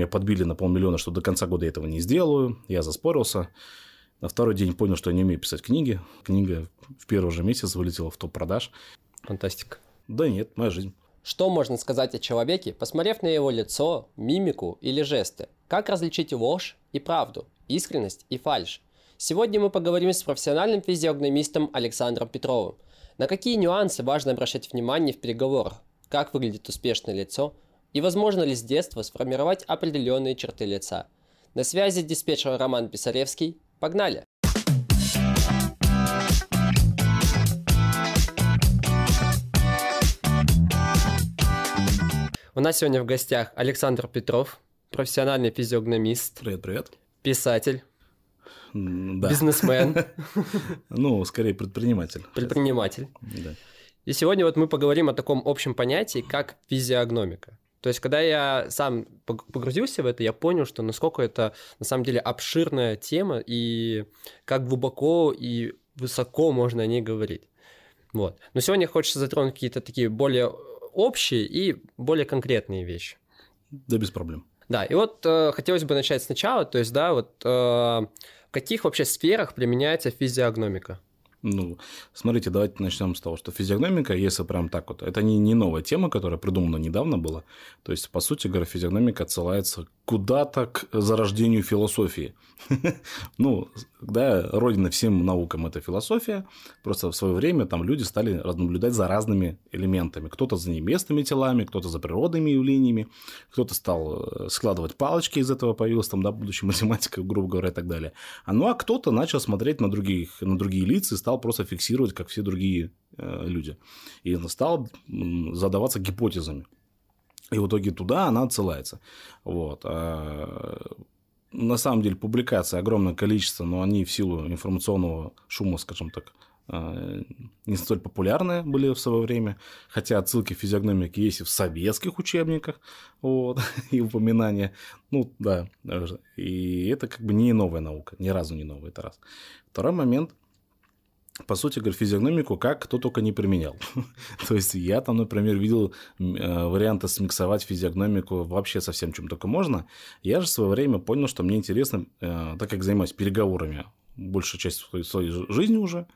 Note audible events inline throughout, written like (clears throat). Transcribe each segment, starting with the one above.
меня подбили на полмиллиона, что до конца года я этого не сделаю. Я заспорился. На второй день понял, что я не умею писать книги. Книга в первый же месяц вылетела в топ продаж. Фантастика. Да нет, моя жизнь. Что можно сказать о человеке, посмотрев на его лицо, мимику или жесты? Как различить ложь и правду, искренность и фальшь? Сегодня мы поговорим с профессиональным физиогномистом Александром Петровым. На какие нюансы важно обращать внимание в переговорах? Как выглядит успешное лицо? И возможно ли с детства сформировать определенные черты лица? На связи диспетчер Роман Писаревский. Погнали! У нас сегодня в гостях Александр Петров, профессиональный физиогномист. Привет, привет. Писатель. Да. Бизнесмен. (laughs) Ну, скорее предприниматель. Предприниматель. Да. И сегодня вот мы поговорим о таком общем понятии, как физиогномика. То есть, когда я сам погрузился в это, я понял, что насколько это на самом деле обширная тема и как глубоко и высоко можно о ней говорить. Вот. Но сегодня хочется затронуть какие-то такие более общие и более конкретные вещи. Да, без проблем. Да, и вот э, хотелось бы начать сначала, то есть, да, вот э, в каких вообще сферах применяется физиогномика? Ну, смотрите, давайте начнем с того, что физиогномика, если прям так вот, это не, не новая тема, которая придумана недавно была. То есть, по сути говоря, физиогномика отсылается куда-то к зарождению философии. (laughs) Ну, да, родина всем наукам – это философия. Просто в свое время там люди стали наблюдать за разными элементами. Кто-то за небесными телами, кто-то за природными явлениями, кто-то стал э, складывать палочки из этого появился, там, да, будущий (laughs) математик, грубо говоря, и так далее. А ну, а кто-то начал смотреть на, других, на другие лица и стал просто фиксировать, как все другие э, люди. И стал задаваться гипотезами. И в итоге туда она отсылается. Вот. А на самом деле публикаций огромное количество, но они в силу информационного шума, скажем так, а, не столь популярные были в свое время, хотя отсылки физиогномики есть и в советских учебниках, вот, (laughs) и упоминания, ну, да, и это как бы не новая наука, ни разу не новая, это раз. Второй момент, по сути, говоря, физиогномику как кто только не применял. (laughs) То есть я там, например, видел э, варианты смиксовать физиогномику вообще со всем, чем только можно. Я же в свое время понял, что мне интересно, э, так как занимаюсь переговорами большую часть своей жизни уже,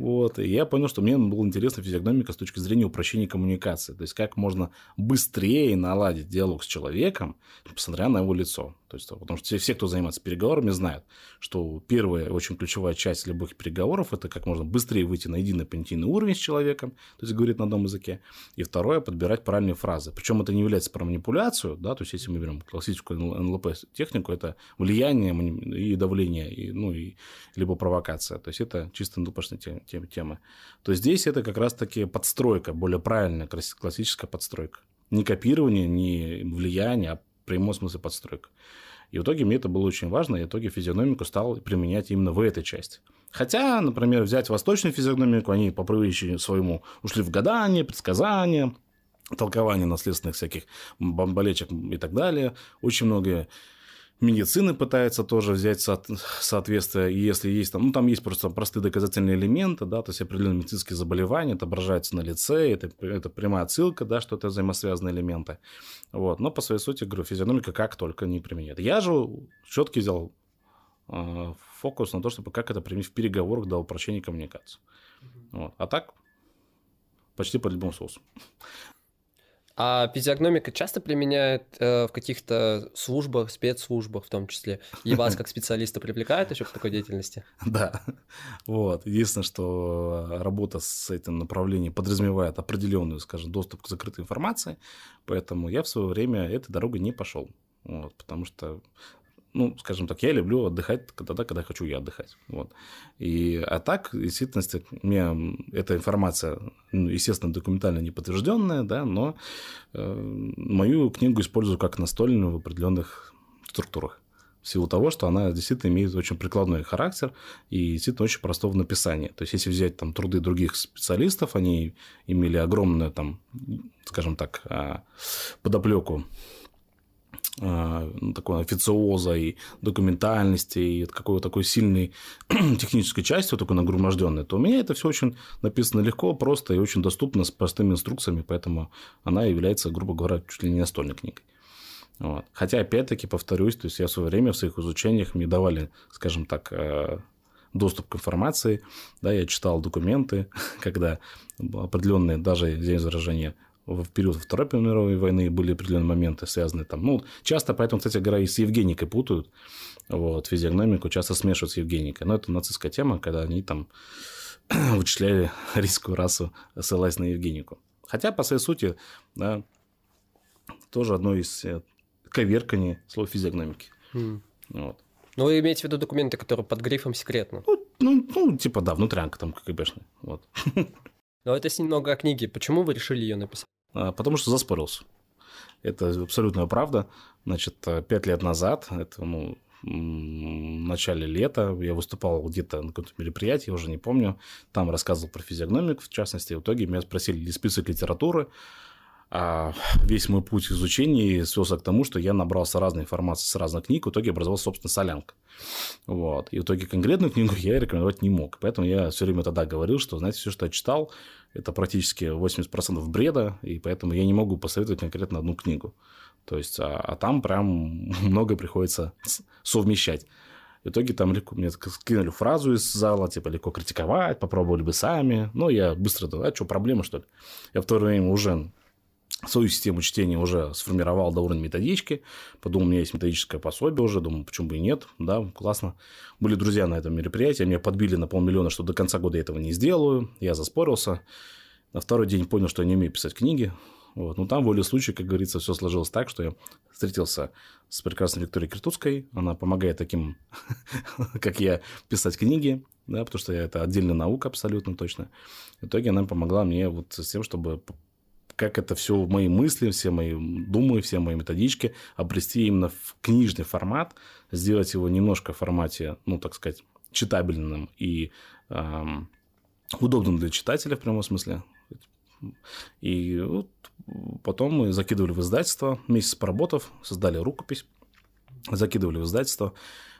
вот, и я понял, что мне было интересно физиогномика с точки зрения упрощения коммуникации. То есть, как можно быстрее наладить диалог с человеком, посмотря на его лицо. То есть, потому что все, кто занимается переговорами, знают, что первая очень ключевая часть любых переговоров – это как можно быстрее выйти на единый понятийный уровень с человеком, то есть говорить на одном языке. И второе – подбирать правильные фразы. Причем это не является про манипуляцию, да, то есть, если мы берем классическую НЛП-технику, это влияние и давление, и, ну, и, либо провокация. То есть, это чисто НЛПшная темы, то здесь это как раз-таки подстройка, более правильная, классическая подстройка. Не копирование, не влияние, а в прямом смысле подстройка. И в итоге мне это было очень важно, и в итоге физиогномику стал применять именно в этой части. Хотя, например, взять восточную физиогномику, они по привычке своему ушли в гадание, предсказания, толкование наследственных всяких болечек и так далее. Очень многое медицины пытается тоже взять со- соответствие, если есть там, ну, там есть просто простые доказательные элементы, да, то есть определенные медицинские заболевания отображаются на лице, это, это прямая отсылка, да, что это взаимосвязанные элементы, вот, но по своей сути, говорю, физиономика как только не применяет. Я же четкий взял э, фокус на то, чтобы как это применить в переговорах до упрощения коммуникации. Вот. А так почти по любому соусу. А физиогномика часто применяет э, в каких-то службах, спецслужбах в том числе. И вас (laughs) как специалиста привлекает еще к такой деятельности? Да. Вот. Единственное, что работа с этим направлением подразумевает определенную, скажем, доступ к закрытой информации, поэтому я в свое время этой дорогой не пошел. Вот, потому что ну, скажем так, я люблю отдыхать тогда, когда хочу я отдыхать. Вот. И, а так, в действительности, мне эта информация, ну, естественно, документально не подтвержденная, да, но э, мою книгу использую как настольную в определенных структурах. В силу того, что она действительно имеет очень прикладной характер и действительно очень простого написания. То есть, если взять там труды других специалистов, они имели огромную, там, скажем так, а, подоплеку такой официоза и документальности, и какой-то такой сильной (clears throat) технической частью, такой нагроможденной, то у меня это все очень написано легко, просто и очень доступно с простыми инструкциями, поэтому она является, грубо говоря, чуть ли не настольной книгой. Вот. Хотя, опять-таки, повторюсь, то есть я в свое время в своих изучениях мне давали, скажем так, э, доступ к информации, да, я читал документы, (laughs) когда определенные, даже, извините выражение, в период Второй мировой войны были определенные моменты, связанные там. Ну, часто, поэтому, кстати говоря, и с Евгеникой путают. Вот, физиогномику часто смешивают с Евгеникой. Но это нацистская тема, когда они там (clears throat) вычисляли (laughs) рисковую расу, ссылаясь на Евгенику. Хотя, по своей сути, да, тоже одно из э, коверканий слов физиогномики. Mm. Вот. Ну, вы имеете в виду документы, которые под грифом секретно? Ну, ну, ну типа, да, внутрянка там КГБшная. Вот. (laughs) Но это немного о книге. Почему вы решили ее написать? А, потому что заспорился. Это абсолютная правда. Значит, пять лет назад, это, ну, в начале лета я выступал где-то на каком-то мероприятии, я уже не помню. Там рассказывал про физиогномику, в частности. В итоге меня спросили список литературы. А весь мой путь изучения свелся к тому, что я набрался разной информации с разных книг, в итоге образовал, собственно, солянка. Вот. И в итоге конкретную книгу я рекомендовать не мог. Поэтому я все время тогда говорил, что, знаете, все, что я читал, это практически 80% бреда, и поэтому я не могу посоветовать конкретно одну книгу. То есть, а, а там прям (laughs) много приходится совмещать. В итоге там легко, мне скинули фразу из зала, типа, легко критиковать, попробовали бы сами. Ну, я быстро, а что, проблема, что ли? Я в то время уже свою систему чтения уже сформировал до уровня методички. Подумал, у меня есть методическое пособие уже. Думаю, почему бы и нет. Да, классно. Были друзья на этом мероприятии. Меня подбили на полмиллиона, что до конца года я этого не сделаю. Я заспорился. На второй день понял, что я не умею писать книги. Вот. Но там, воле случая, как говорится, все сложилось так, что я встретился с прекрасной Викторией Киртуцкой. Она помогает таким, (laughs) как я, писать книги, да, потому что это отдельная наука абсолютно точно. В итоге она помогла мне вот с тем, чтобы как это все мои мысли, все мои думы, все мои методички обрести именно в книжный формат, сделать его немножко в формате, ну, так сказать, читабельным и эм, удобным для читателя в прямом смысле. И вот потом мы закидывали в издательство, месяц поработав, создали рукопись, закидывали в издательство,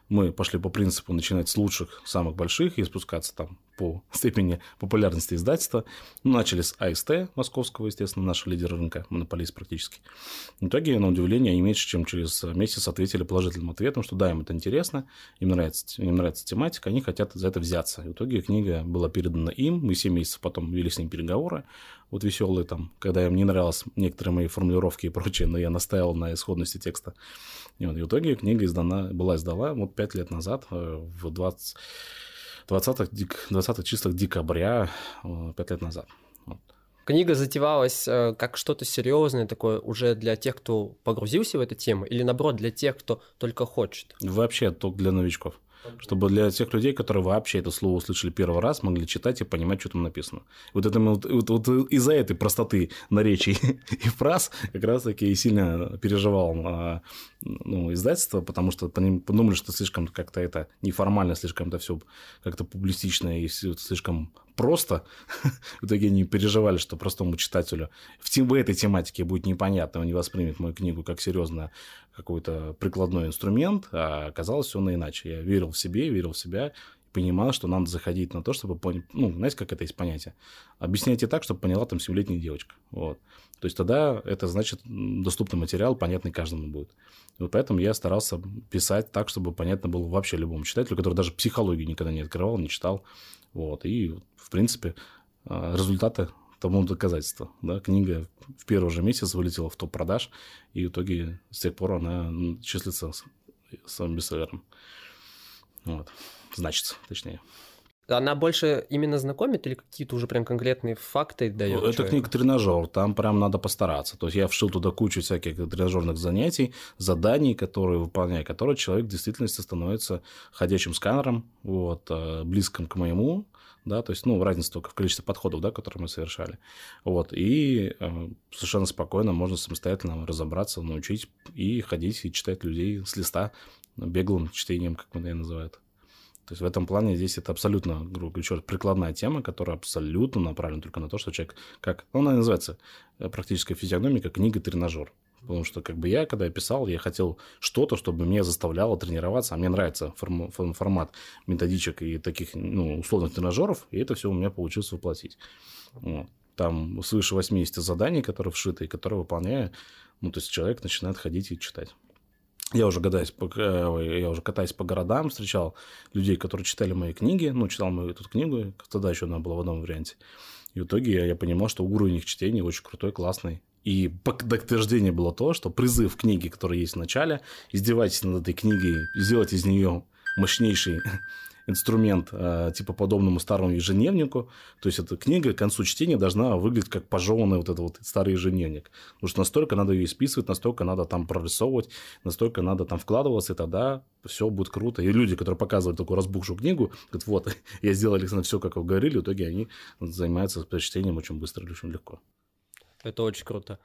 мы пошли по принципу начинать с лучших, самых больших и спускаться там по степени популярности издательства. Ну, начали с АСТ московского, естественно, наш лидер рынка, монополист практически. В итоге, на удивление, они меньше, чем через месяц ответили положительным ответом, что да, им это интересно, им нравится, им нравится тематика, они хотят за это взяться. В итоге книга была передана им, мы 7 месяцев потом вели с ним переговоры, вот веселые там, когда им не нравились некоторые мои формулировки и прочее, но я настаивал на исходности текста. И, вот, и в итоге книга издана, была издана вот 5 лет назад, э, в 20 20-х, 20 числах декабря, 5 э, лет назад. Вот. Книга затевалась э, как что-то серьезное такое уже для тех, кто погрузился в эту тему, или наоборот для тех, кто только хочет? Вообще только для новичков. Чтобы для тех людей, которые вообще это слово услышали первый раз, могли читать и понимать, что там написано. Вот, это, вот, вот, из-за этой простоты наречий (laughs) и фраз как раз-таки и сильно переживал а, ну, издательство, потому что подумали, что слишком как-то это неформально, слишком это все как-то публистично и слишком просто. (laughs) В итоге они переживали, что простому читателю в, в этой тематике будет непонятно, он не воспримет мою книгу как серьезно какой-то прикладной инструмент, а оказалось все на иначе. Я верил в себе, верил в себя, понимал, что надо заходить на то, чтобы понять, ну, знаете, как это есть понятие? Объясняйте так, чтобы поняла там 7-летняя девочка. Вот. То есть тогда это значит доступный материал, понятный каждому будет. И вот поэтому я старался писать так, чтобы понятно было вообще любому читателю, который даже психологию никогда не открывал, не читал. Вот. И, в принципе, а, результаты тому доказательство. Да? Книга в первый же месяц вылетела в топ продаж, и в итоге с тех пор она числится самым бестселлером. Вот. Значится, точнее. Она больше именно знакомит или какие-то уже прям конкретные факты дает? Это книга тренажер, там прям надо постараться. То есть я вшил туда кучу всяких тренажерных занятий, заданий, которые выполняя, которые человек в действительности становится ходячим сканером, вот, э, близким к моему, да, то есть, ну, разница только в количестве подходов, да, которые мы совершали, вот, и э, совершенно спокойно можно самостоятельно разобраться, научить и ходить, и читать людей с листа беглым чтением, как меня называют. То есть в этом плане здесь это абсолютно, грубо говоря, прикладная тема, которая абсолютно направлена только на то, что человек, как, ну, она называется э, практическая физиогномика, книга-тренажер. Потому что как бы я, когда я писал, я хотел что-то, чтобы меня заставляло тренироваться, а мне нравится форм, форм, формат методичек и таких ну, условных тренажеров, и это все у меня получилось воплотить. Вот. Там свыше 80 заданий, которые вшиты, и которые выполняю Ну, то есть человек начинает ходить и читать. Я уже, гадаюсь, по, э, я уже катаясь по городам, встречал людей, которые читали мои книги. Ну, читал мою эту книгу, тогда еще она была в одном варианте. И в итоге я, я понимал, что уровень их чтения очень крутой, классный. И подтверждение было то, что призыв книги, который есть в начале, издевайтесь над этой книгой, сделать из нее мощнейший инструмент э, типа подобному старому ежедневнику. То есть эта книга к концу чтения должна выглядеть как пожеванный вот этот вот старый ежедневник. Потому что настолько надо ее исписывать, настолько надо там прорисовывать, настолько надо там вкладываться, и тогда все будет круто. И люди, которые показывают такую разбухшую книгу, говорят, вот, (laughs) я сделал, Александр, все, как вы говорили, в итоге они занимаются чтением очень быстро и очень легко. Это очень круто.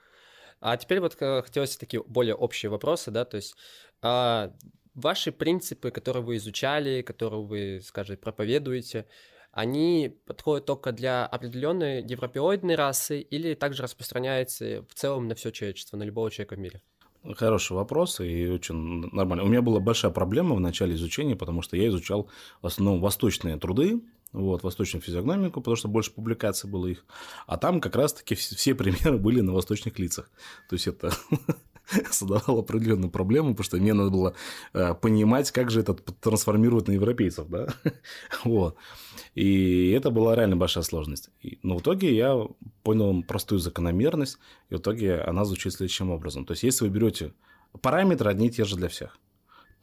А теперь вот э, хотелось такие более общие вопросы, да, то есть а, ваши принципы, которые вы изучали, которые вы, скажем, проповедуете, они подходят только для определенной европеоидной расы или также распространяются в целом на все человечество, на любого человека в мире? Хороший вопрос и очень нормально. У меня была большая проблема в начале изучения, потому что я изучал в основном восточные труды, вот, восточную физиогномику, потому что больше публикаций было их. А там как раз-таки все (laughs) примеры были на восточных лицах. То есть это (laughs) (laughs) создавало определенную проблему, потому что мне надо было э, понимать, как же это трансформирует на европейцев, да, (laughs) вот. И это была реально большая сложность. Но в итоге я понял простую закономерность, и в итоге она звучит следующим образом. То есть, если вы берете параметры одни и те же для всех,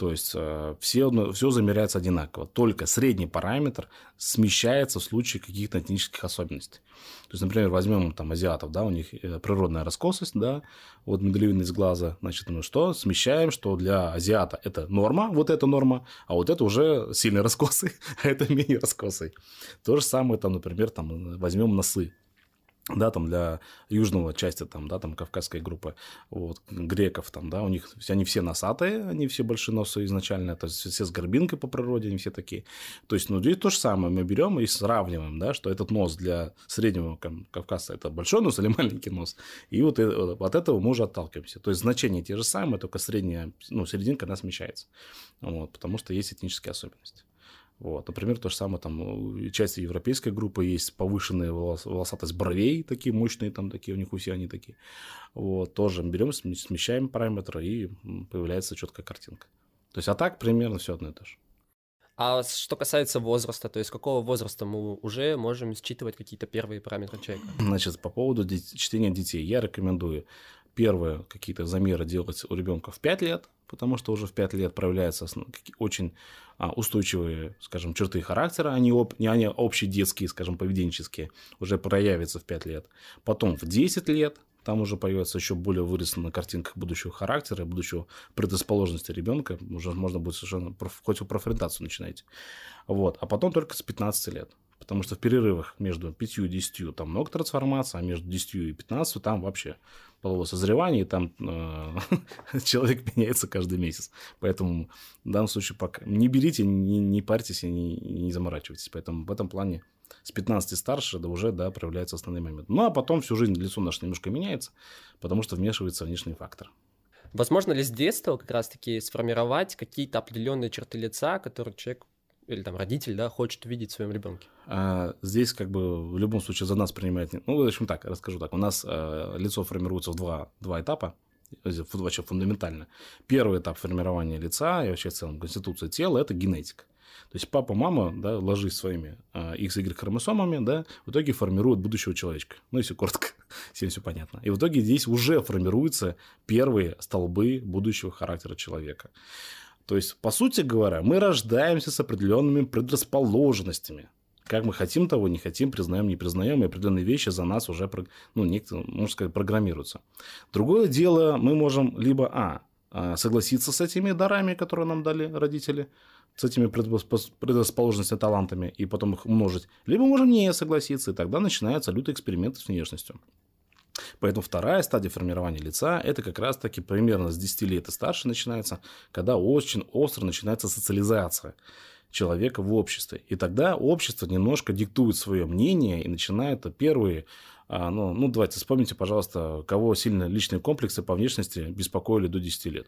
то есть э, все, все замеряется одинаково. Только средний параметр смещается в случае каких-то этнических особенностей. То есть, например, возьмем там азиатов, да, у них э, природная раскосость, да, вот медалевидность глаза, значит, мы что, смещаем, что для азиата это норма, вот эта норма, а вот это уже сильный раскосый, (laughs) а это менее раскосый. То же самое там, например, там возьмем носы да, там для южного части, там, да, там кавказской группы, вот, греков, там, да, у них, они все носатые, они все большие носы изначально, то есть все с горбинкой по природе, они все такие. То есть, ну, здесь то же самое, мы берем и сравниваем, да, что этот нос для среднего кавказца это большой нос или (laughs) маленький нос, и вот от этого мы уже отталкиваемся. То есть, значения те же самые, только средняя, ну, серединка, она смещается, вот, потому что есть этнические особенности. Вот. Например, то же самое, там, у части европейской группы есть повышенная волосатость бровей, такие мощные, там такие, у них все они такие. Вот. Тоже берем, смещаем параметры, и появляется четкая картинка. То есть, а так примерно все одно и то же. А что касается возраста, то есть какого возраста мы уже можем считывать какие-то первые параметры человека? Значит, по поводу чтения детей, я рекомендую первые какие-то замеры делать у ребенка в 5 лет, потому что уже в 5 лет проявляются очень устойчивые, скажем, черты характера, они, об, не они общие детские, скажем, поведенческие, уже проявятся в 5 лет. Потом в 10 лет там уже появится еще более вырисована картинка будущего характера, будущего предрасположенности ребенка. Уже можно будет совершенно хоть профориентацию начинать. Вот. А потом только с 15 лет. Потому что в перерывах между 5 и 10 там много трансформаций, а между 10 и 15 там вообще полового созревания, и там э, (laughs) человек меняется каждый месяц. Поэтому в данном случае пока не берите, не, не парьтесь и не, не заморачивайтесь. Поэтому в этом плане с 15 старше, да уже, да, проявляется основной момент. Ну, а потом всю жизнь лицо наше немножко меняется, потому что вмешивается внешний фактор. Возможно ли с детства как раз-таки сформировать какие-то определенные черты лица, которые человек или там родитель, да, хочет видеть в своем ребенке? А, здесь как бы в любом случае за нас принимает... Ну, в общем так, расскажу так. У нас а, лицо формируется в два, два этапа, вообще фундаментально. Первый этап формирования лица и вообще в целом конституция тела – это генетика. То есть папа, мама, да, ложись своими э, XY хромосомами, да, в итоге формируют будущего человечка. Ну, если коротко, (laughs) всем все понятно. И в итоге здесь уже формируются первые столбы будущего характера человека. То есть, по сути говоря, мы рождаемся с определенными предрасположенностями. Как мы хотим того, не хотим, признаем, не признаем, и определенные вещи за нас уже, ну, некто, можно сказать, программируются. Другое дело, мы можем либо, а, а согласиться с этими дарами, которые нам дали родители, с этими предрасположенностями, талантами, и потом их умножить, либо можем не согласиться, и тогда начинается лютый эксперимент с внешностью. Поэтому вторая стадия формирования лица – это как раз-таки примерно с 10 лет и старше начинается, когда очень остро начинается социализация человека в обществе. И тогда общество немножко диктует свое мнение и начинает первые а, ну, ну, давайте вспомните, пожалуйста, кого сильно личные комплексы по внешности беспокоили до 10 лет.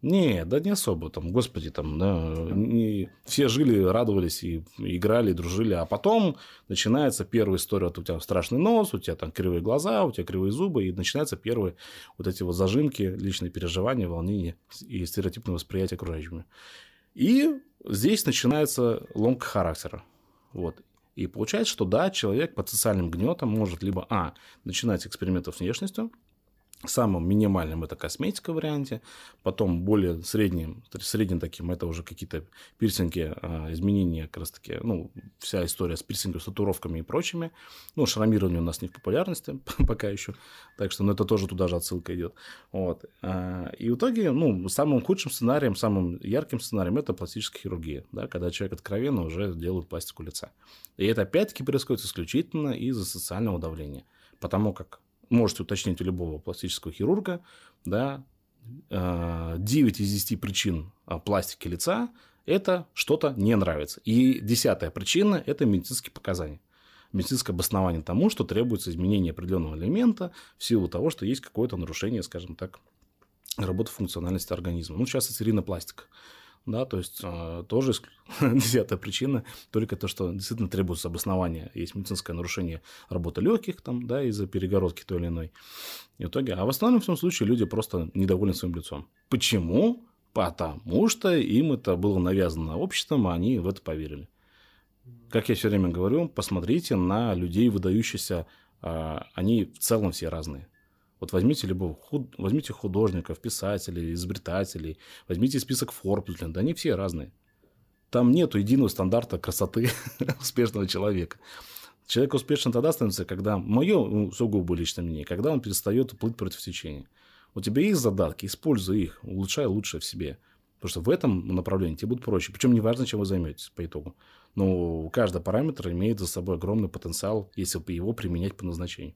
Не, да не особо, там, господи, там, да, не, все жили, радовались и играли, и дружили, а потом начинается первая история, вот у тебя страшный нос, у тебя там кривые глаза, у тебя кривые зубы, и начинаются первые вот эти вот зажимки, личные переживания, волнения и стереотипное восприятие окружающими. И здесь начинается ломка характера, вот. И получается, что да, человек под социальным гнетом может либо, а, начинать экспериментов с внешностью, Самым минимальным это косметика в варианте, потом более средним, средним таким это уже какие-то пирсинги, а, изменения как раз таки, ну, вся история с пирсингом, с татуировками и прочими. Ну, шрамирование у нас не в популярности (laughs) пока еще, так что, ну, это тоже туда же отсылка идет. Вот. А, и в итоге, ну, самым худшим сценарием, самым ярким сценарием это пластическая хирургия, да, когда человек откровенно уже делает пластику лица. И это опять-таки происходит исключительно из-за социального давления, потому как можете уточнить у любого пластического хирурга, да, 9 э, из 10 причин а, пластики лица – это что-то не нравится. И десятая причина – это медицинские показания. Медицинское обоснование тому, что требуется изменение определенного элемента в силу того, что есть какое-то нарушение, скажем так, работы функциональности организма. Ну, сейчас это ринопластика да, то есть э, тоже (laughs) десятая причина, только то, что действительно требуется обоснование, есть медицинское нарушение работы легких, там, да, из-за перегородки той или иной. И в итоге, а в основном в всем случае люди просто недовольны своим лицом. Почему? Потому что им это было навязано обществом, а они в это поверили. Как я все время говорю, посмотрите на людей, выдающихся, э, они в целом все разные. Вот возьмите любого, худ, возьмите художников, писателей, изобретателей, возьмите список да они все разные. Там нету единого стандарта красоты (laughs) успешного человека. Человек успешен тогда становится, когда, мое ну, сугубо личное мнение, когда он перестает плыть против течения. У тебя есть задатки, используй их, улучшай лучшее в себе. Потому что в этом направлении тебе будет проще. Причем не важно, чем вы займетесь по итогу. Но каждый параметр имеет за собой огромный потенциал, если его применять по назначению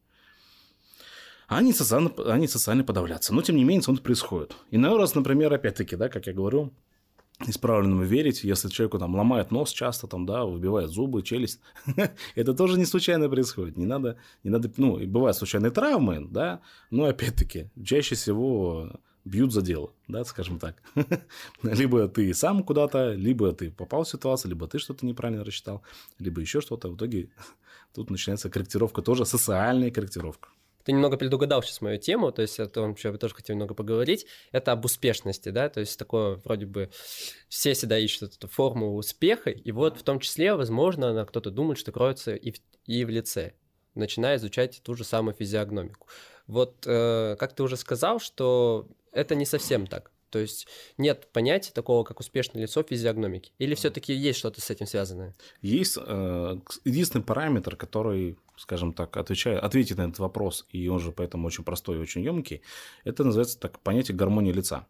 они социально, они социально подавляться. Но, тем не менее, это происходит. Иной раз, например, опять-таки, да, как я говорю, исправленному верить, если человеку там ломает нос часто, там, да, выбивает зубы, челюсть, (laughs) это тоже не случайно происходит. Не надо, не надо, ну, бывают случайные травмы, да, но опять-таки, чаще всего бьют за дело, да, скажем так. (laughs) либо ты сам куда-то, либо ты попал в ситуацию, либо ты что-то неправильно рассчитал, либо еще что-то. В итоге (laughs) тут начинается корректировка тоже, социальная корректировка. Ты немного предугадал сейчас мою тему, то есть о том, что я тоже хотел немного поговорить. Это об успешности, да, то есть такое вроде бы все всегда ищут эту форму успеха, и вот в том числе, возможно, кто-то думает, что кроется и в, и в лице, начиная изучать ту же самую физиогномику. Вот э, как ты уже сказал, что это не совсем так. То есть нет понятия такого, как успешное лицо физиогномики. Или все-таки есть что-то с этим связанное? Есть э, единственный параметр, который, скажем так, отвечает, ответит на этот вопрос, и он же поэтому очень простой и очень емкий, это называется так понятие гармонии лица.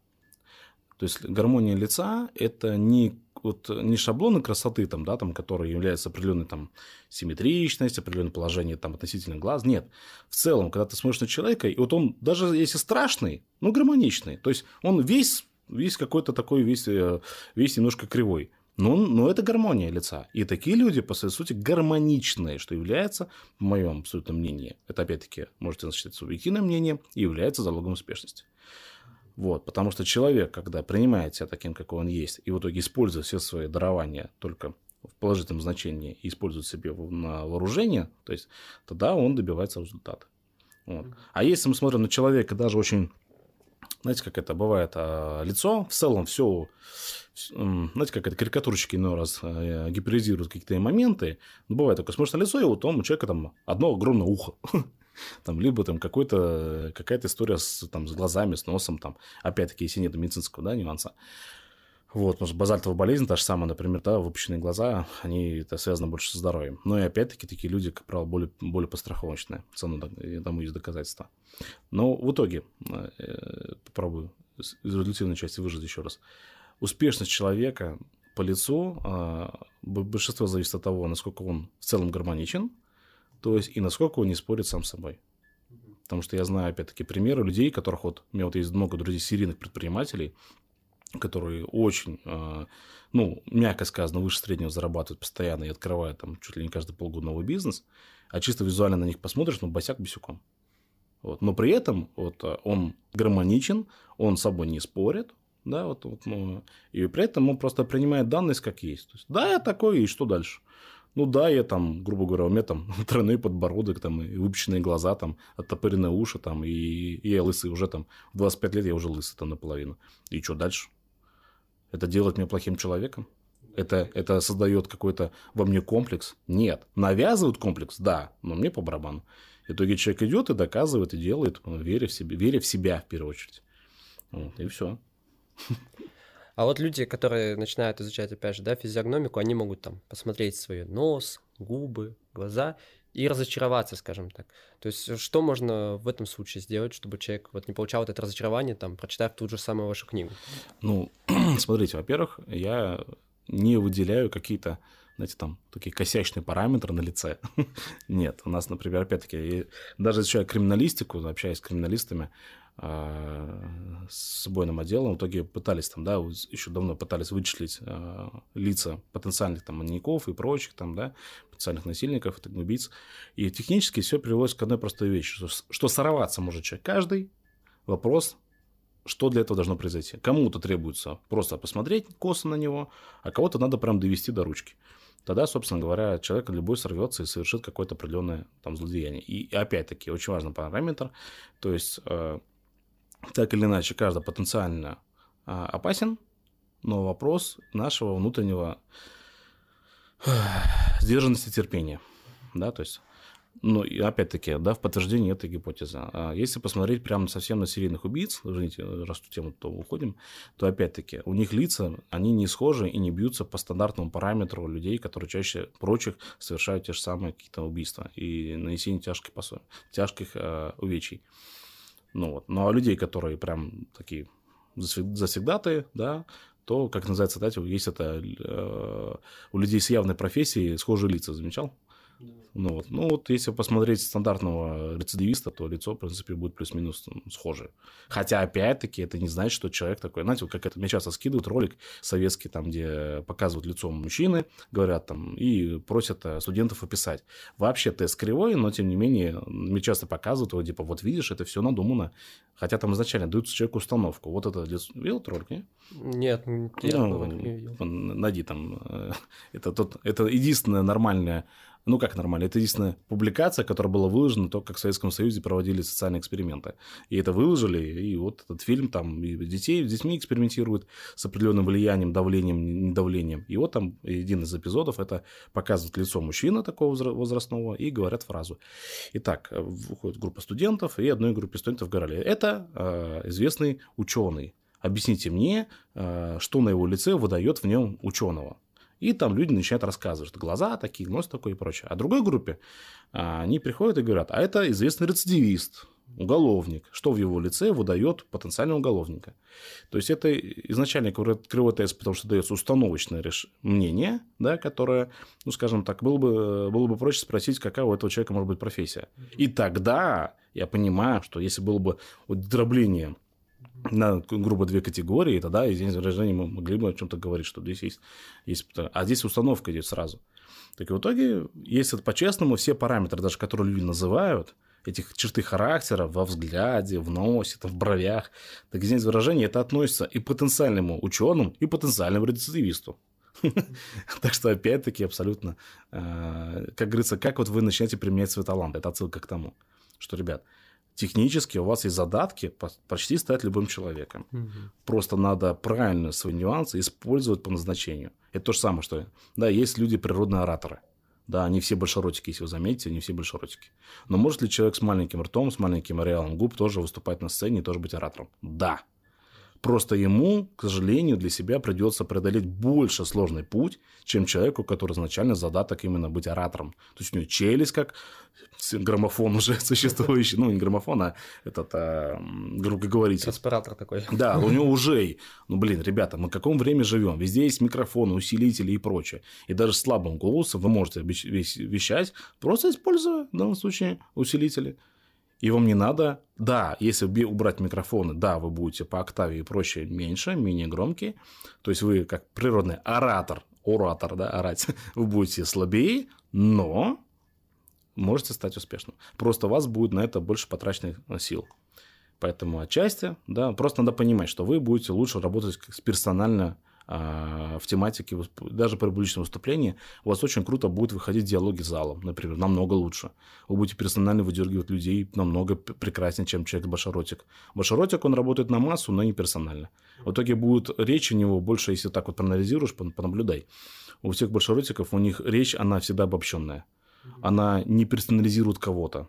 То есть гармония лица – это не, вот, не шаблоны красоты, там, да, там, которые являются определенной там, симметричностью, определенное положение там, относительно глаз. Нет. В целом, когда ты смотришь на человека, и вот он, даже если страшный, ну, гармоничный. То есть, он весь, весь какой-то такой, весь, э, весь немножко кривой. Но, но это гармония лица. И такие люди, по своей сути, гармоничные, что является, в моем абсолютном мнении, это опять-таки можете считать субъективное мнение, и является залогом успешности. Вот, потому что человек, когда принимает себя таким, какой он есть, и в итоге использует все свои дарования только в положительном значении и использует себе на вооружение, то есть тогда он добивается результата. Вот. А если мы смотрим на человека даже очень, знаете, как это бывает, а, лицо в целом все, знаете, как это карикатурщики иной раз а, гиперизируют какие-то моменты, бывает такое, смотришь на лицо, и вот у человека там одно огромное ухо, (laughs) там, либо там какой-то, какая-то история с, там, с глазами, с носом, там, опять-таки, если нет медицинского да, нюанса. Вот, потому что базальтовая болезнь, та же самая, например, да, выпущенные глаза, они это связано больше со здоровьем. Но и опять-таки такие люди, как правило, более, более постраховочные. Цену тому есть доказательства. Но в итоге, э, попробую из результативной части выжить еще раз. Успешность человека по лицу, э, большинство зависит от того, насколько он в целом гармоничен, то есть и насколько он не спорит сам с собой. Потому что я знаю, опять-таки, примеры людей, которых вот... У меня вот есть много друзей серийных предпринимателей, которые очень, а, ну, мягко сказано, выше среднего зарабатывают постоянно и открывают там чуть ли не каждый полгода новый бизнес, а чисто визуально на них посмотришь, ну, босяк босяком. Вот. Но при этом вот, он гармоничен, он с собой не спорит, да, вот, вот, ну, и при этом он просто принимает данность как есть. То есть, да, я такой, и что дальше? Ну да, я там, грубо говоря, у меня там (laughs) тройной подбородок, там, и выпущенные глаза, там, оттопыренные уши, там, и, и я лысый уже там, 25 лет я уже лысый там наполовину. И что дальше? Это делает меня плохим человеком? Это, это создает какой-то во мне комплекс? Нет. Навязывают комплекс? Да, но мне по барабану. В итоге человек идет и доказывает, и делает, веря в, себе, веря в себя в первую очередь. Вот, и все. А вот люди, которые начинают изучать, опять же, да, физиогномику, они могут там посмотреть свой нос, губы, глаза и разочароваться, скажем так. То есть, что можно в этом случае сделать, чтобы человек вот не получал вот это разочарование, там, прочитав ту же самую вашу книгу? Ну, (clears throat) смотрите, во-первых, я не выделяю какие-то знаете, там такие косячные параметры на лице. (laughs) Нет, у нас, например, опять-таки, даже изучая криминалистику, общаясь с криминалистами, а, с убойным отделом, в итоге пытались там, да, еще давно пытались вычислить а, лица потенциальных там маньяков и прочих там, да, потенциальных насильников, и убийц. И технически все приводится к одной простой вещи, что, что сорваться может человек каждый. Вопрос, что для этого должно произойти. Кому-то требуется просто посмотреть косо на него, а кого-то надо прям довести до ручки. Тогда, собственно говоря, человек любой сорвется и совершит какое-то определенное там злодеяние. И опять-таки очень важный параметр, то есть э, так или иначе каждый потенциально э, опасен, но вопрос нашего внутреннего сдержанности терпения, да, то есть ну, и опять-таки, да, в подтверждение этой гипотезы. А если посмотреть прямо совсем на серийных убийц, извините, раз в тему то уходим, то опять-таки у них лица, они не схожи и не бьются по стандартному параметру людей, которые чаще прочих совершают те же самые какие-то убийства и нанесение тяжких, тяжких э, увечий. Ну вот. Ну, а людей, которые прям такие засегдатые, да, то, как называется, да, есть это э, у людей с явной профессией схожие лица, замечал? Ну вот. ну вот, если посмотреть стандартного рецидивиста, то лицо, в принципе, будет плюс-минус схоже. Хотя, опять-таки, это не значит, что человек такой, знаете, вот как это, мне часто скидывают ролик советский, там, где показывают лицо мужчины, говорят там, и просят э, студентов описать. Вообще тест кривой, но, тем не менее, мне часто показывают, вот, типа, вот видишь, это все надумано. Хотя там изначально дают человеку установку. Вот это лицо... Видел этот ролик, не? Нет, я ну, не видел. Найди там. Э, (laughs) это, тот, это единственное нормальное ну как нормально, это единственная публикация, которая была выложена только как в Советском Союзе проводили социальные эксперименты. И это выложили, и вот этот фильм там и детей, с детьми экспериментируют с определенным влиянием, давлением, недавлением. И вот там один из эпизодов, это показывает лицо мужчины такого возрастного и говорят фразу. Итак, выходит группа студентов, и одной группе студентов говорили, это э, известный ученый. Объясните мне, э, что на его лице выдает в нем ученого. И там люди начинают рассказывать, что глаза такие, нос такой и прочее. А другой группе а, они приходят и говорят, а это известный рецидивист, уголовник, что в его лице выдает потенциального уголовника. То есть это изначально кривой тест, потому что дается установочное реш... мнение, да, которое, ну, скажем так, было бы, было бы проще спросить, какая у этого человека может быть профессия. И тогда я понимаю, что если было бы вот дробление на, грубо, две категории, тогда из день рождения мы могли бы о чем-то говорить, что здесь есть, есть... А здесь установка идет сразу. Так и в итоге, если по-честному, все параметры, даже которые люди называют, этих черты характера во взгляде, в носе, там, в бровях, так здесь выражение это относится и потенциальному ученому, и потенциальному рецидивисту. (laughs) Так что, опять-таки, абсолютно, э, как говорится, как вот вы начинаете применять свой талант. Это отсылка к тому, что, ребят, технически у вас есть задатки почти стать любым человеком. Угу. Просто надо правильно свои нюансы использовать по назначению. Это то же самое, что да, есть люди природные ораторы. Да, они все большеротики, если вы заметите, они все большеротики. Но может ли человек с маленьким ртом, с маленьким ареалом губ тоже выступать на сцене и тоже быть оратором? Да. Просто ему, к сожалению, для себя придется преодолеть больше сложный путь, чем человеку, который изначально задаток именно быть оратором. То есть у него челюсть как граммофон уже (laughs) существующий, ну не граммофон, а этот, а, грубо говоря. Респиратор такой. Да, у (laughs) него уже, ну блин, ребята, мы в каком времени живем? Везде есть микрофоны, усилители и прочее. И даже слабым голосом вы можете вещать, просто используя в данном случае усилители и вам не надо... Да, если убрать микрофоны, да, вы будете по октаве и проще меньше, менее громкие. То есть вы как природный оратор, оратор, да, орать, (laughs) вы будете слабее, но можете стать успешным. Просто у вас будет на это больше потраченных сил. Поэтому отчасти, да, просто надо понимать, что вы будете лучше работать с персонально в тематике, даже при публичном выступлении, у вас очень круто будет выходить диалоги с залом, например, намного лучше. Вы будете персонально выдергивать людей намного прекраснее, чем человек Башаротик. Башаротик, он работает на массу, но не персонально. В итоге будет речь у него больше, если так вот проанализируешь, понаблюдай. У всех башаротиков, у них речь, она всегда обобщенная. Она не персонализирует кого-то.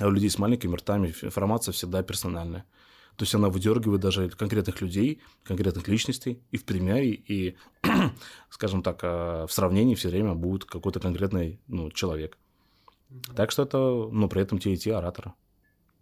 А у людей с маленькими ртами информация всегда персональная. То есть она выдергивает даже конкретных людей, конкретных личностей, и в примере, и, (clears throat) скажем так, а, в сравнении все время будет какой-то конкретный ну, человек. Так что это, ну, при этом те и те ораторы.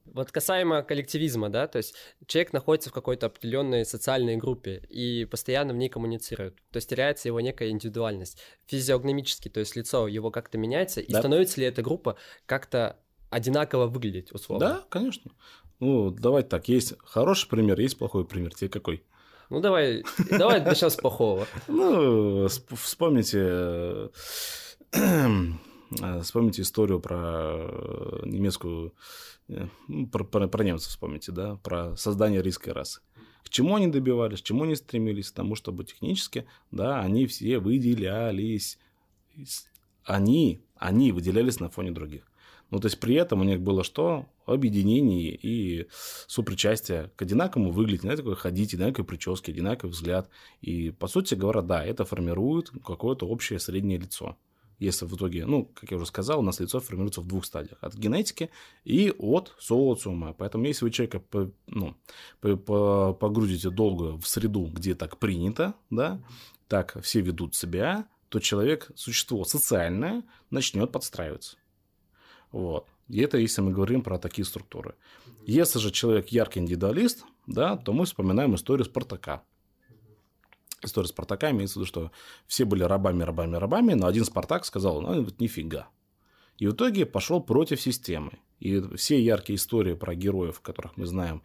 Вот касаемо коллективизма, да, то есть человек находится в какой-то определенной социальной группе и постоянно в ней коммуницирует, то есть теряется его некая индивидуальность физиогномически, то есть лицо его как-то меняется, и да. становится ли эта группа как-то одинаково выглядеть, условно. Да, конечно. Ну, давайте так, есть хороший пример, есть плохой пример. Тебе какой? Ну, давай, давай начнем с плохого. Ну, вспомните, (clears throat) вспомните историю про немецкую, ну, про, про, про немцев вспомните, да, про создание рийской расы. К чему они добивались, к чему они стремились? К тому, чтобы технически, да, они все выделялись. Они, они выделялись на фоне других. Ну, то есть при этом у них было что? Объединение и сопричастие к одинаковому выглядеть, одинаково ходить, одинаковой прическе, одинаковый взгляд. И, по сути говоря, да, это формирует какое-то общее среднее лицо. Если в итоге, ну, как я уже сказал, у нас лицо формируется в двух стадиях. От генетики и от социума. Поэтому если вы человека по, ну, по, погрузите долго в среду, где так принято, да, так все ведут себя, то человек, существо социальное, начнет подстраиваться. Вот. И это если мы говорим про такие структуры. Если же человек яркий индивидуалист, да, то мы вспоминаем историю Спартака. История Спартака имеется в виду, что все были рабами, рабами, рабами, но один Спартак сказал, ну, вот нифига. И в итоге пошел против системы. И все яркие истории про героев, которых мы знаем,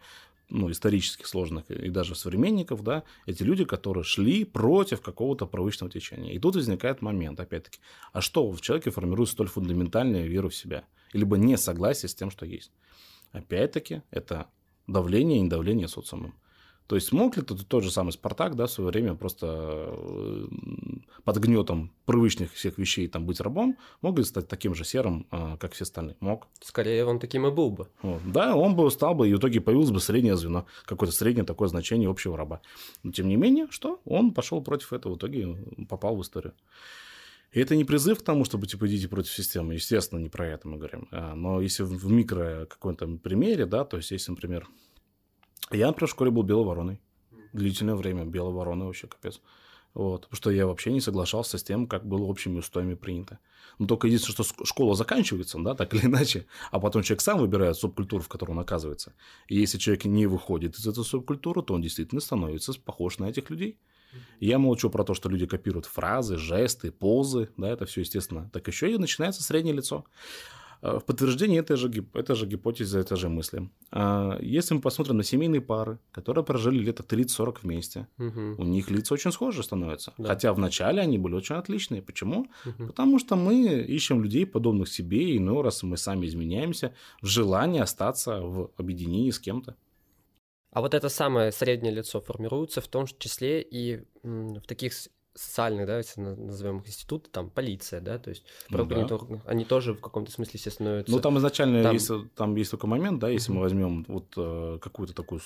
ну, исторически сложных и даже современников, да, эти люди, которые шли против какого-то привычного течения. И тут возникает момент, опять-таки, а что в человеке формирует столь фундаментальную веру в себя? Либо несогласие с тем, что есть? Опять-таки, это давление и недавление социумом. То есть мог ли тот, тот же самый Спартак, да, в свое время просто э, под гнетом привычных всех вещей там быть рабом, мог ли стать таким же серым, э, как все остальные? Мог. Скорее, он таким и был бы. Вот. Да, он бы стал бы, и в итоге появилось бы среднее звено, какое-то среднее такое значение общего раба. Но тем не менее, что? Он пошел против этого, в итоге попал в историю. И это не призыв к тому, чтобы типа идите против системы. Естественно, не про это мы говорим. А, но если в микро каком-то примере, да, то есть если, например, я, например, в школе был белой вороной. Длительное время белой вороной вообще капец. Вот, потому что я вообще не соглашался с тем, как было общими устоями принято. Но только единственное, что школа заканчивается, да, так или (laughs) иначе, а потом человек сам выбирает субкультуру, в которой он оказывается. И если человек не выходит из этой субкультуры, то он действительно становится похож на этих людей. Я молчу про то, что люди копируют фразы, жесты, позы, да, это все естественно. Так еще и начинается среднее лицо. Э, в подтверждение этой же, этой же гипотезы, этой же мысли. А, если мы посмотрим на семейные пары, которые прожили лето 30-40 вместе, угу. у них лица очень схожи становятся. Да. Хотя вначале они были очень отличные. Почему? Угу. Потому что мы ищем людей, подобных себе, и иной раз мы сами изменяемся в желании остаться в объединении с кем-то. А вот это самое среднее лицо формируется в том числе и в таких социальных, да, если назовем их институты, там полиция, да, то есть ну, да. они тоже в каком-то смысле все становятся. Ну там изначально там... Есть, там есть только момент, да, если uh-huh. мы возьмем вот э, какую-то такую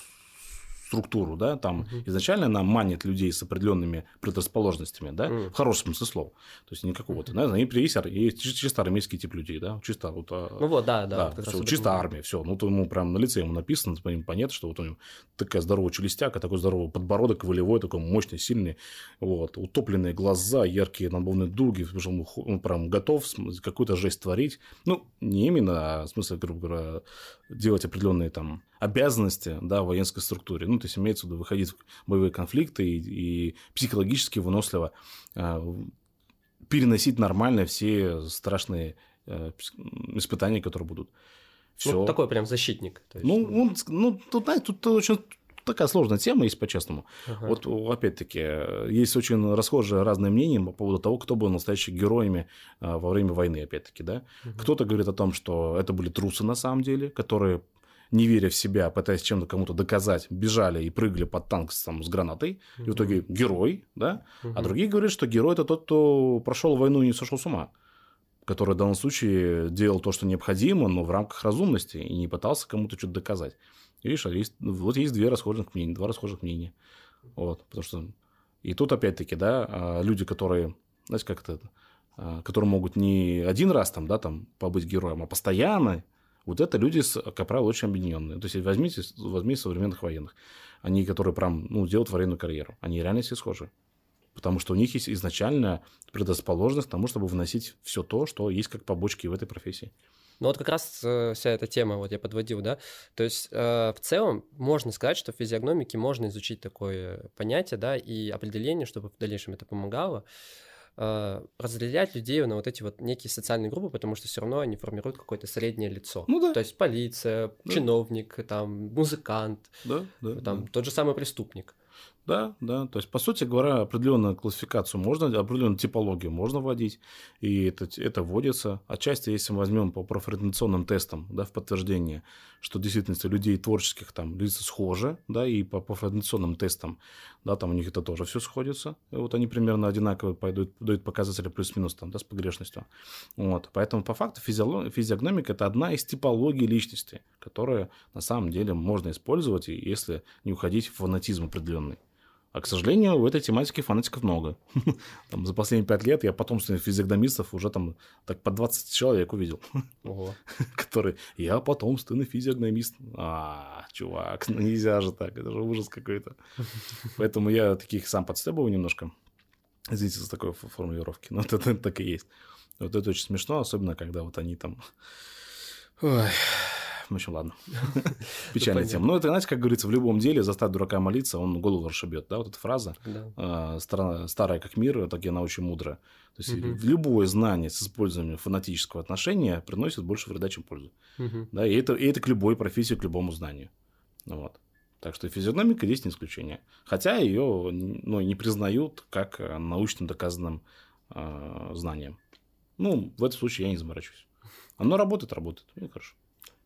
структуру, да, там угу. изначально она манит людей с определенными предрасположенностями, да, угу. в хорошем смысле слова. То есть не какого-то, да, они есть, есть чисто армейский тип людей, да, чисто вот. А, ну вот, да, да. да все, чисто армия, все. Ну, то ему прям на лице ему написано, по ним понятно, что вот у него такая здоровая челюстяка, такой здоровый подбородок, волевой, такой мощный, сильный, вот, утопленные глаза, яркие надбовные дуги, потому что он прям готов какую-то жесть творить. Ну, не именно, а в смысле, грубо говоря, делать определенные там обязанности да, в военской структуре. Ну, то есть имеется в виду выходить в боевые конфликты и, и психологически выносливо э, переносить нормально все страшные э, испытания, которые будут. Все. Ну, такой прям защитник. есть... Ну, он, ну, тут, знаете, тут очень такая сложная тема, есть по-честному. Ага. Вот, опять-таки, есть очень расхожие разные мнения по поводу того, кто был настоящими героями во время войны, опять-таки, да. Ага. Кто-то говорит о том, что это были трусы на самом деле, которые не веря в себя, пытаясь чем-то кому-то доказать, бежали и прыгали под танк там, с гранатой, угу. и в итоге герой, да, угу. а другие говорят, что герой это тот, кто прошел войну и не сошел с ума, который в данном случае делал то, что необходимо, но в рамках разумности и не пытался кому-то что-то доказать. И видишь, есть, вот есть две расхожих мнения, два расхожих мнения. Вот, потому что... И тут опять-таки, да, а, люди, которые, знаете, как это, а, которые могут не один раз там, да, там побыть героем, а постоянно вот это люди, как правило, очень объединенные. То есть, возьмите, возьмите современных военных. Они, которые прям, ну, делают военную карьеру. Они реально все схожи. Потому что у них есть изначально предрасположенность к тому, чтобы вносить все то, что есть как побочки в этой профессии. Ну вот как раз э, вся эта тема, вот я подводил, да, то есть э, в целом можно сказать, что в физиогномике можно изучить такое понятие, да, и определение, чтобы в дальнейшем это помогало. Э, разделять людей на вот эти вот некие социальные группы, потому что все равно они формируют какое-то среднее лицо. Ну да. То есть полиция, да. чиновник, там, музыкант, да, да, там, да. тот же самый преступник. Да, да. То есть, по сути говоря, определенную классификацию можно, определенную типологию можно вводить, и это, это вводится. Отчасти, если мы возьмем по профориентационным тестам, да, в подтверждение, что в действительности людей творческих там лица схожи, да, и по профориентационным тестам, да, там у них это тоже все сходится. И вот они примерно одинаковые пойдут, дают показатели плюс-минус там, да, с погрешностью. Вот. Поэтому, по факту, физиогномика – это одна из типологий личности, которая на самом деле можно использовать, если не уходить в фанатизм определенный. А, к сожалению, в этой тематике фанатиков много. (laughs) Там, за последние пять лет я потомственных физиогномистов уже там так по 20 человек увидел. Ого. (laughs) Который, я потомственный физиогномист. А, чувак, ну нельзя же так, это же ужас какой-то. (laughs) Поэтому я таких сам подстебываю немножко. Извините за такой формулировки, но это, так и есть. Вот это очень смешно, особенно когда вот они там... Ой, в общем, ладно. (laughs) (laughs) Печальная тема. Но это, знаете, как говорится, в любом деле заставить дурака молиться, он голову расшибет. Да, вот эта фраза, а, старая как мир, так и она очень мудрая. То есть, любое знание с использованием фанатического отношения приносит больше вреда, чем пользу. Да, и это, и это к любой профессии, к любому знанию. Вот. Так что физиогномика здесь не исключение. Хотя ее ну, не признают как научно доказанным э, знанием. Ну, в этом случае я не заморачиваюсь. Оно работает, работает. И хорошо.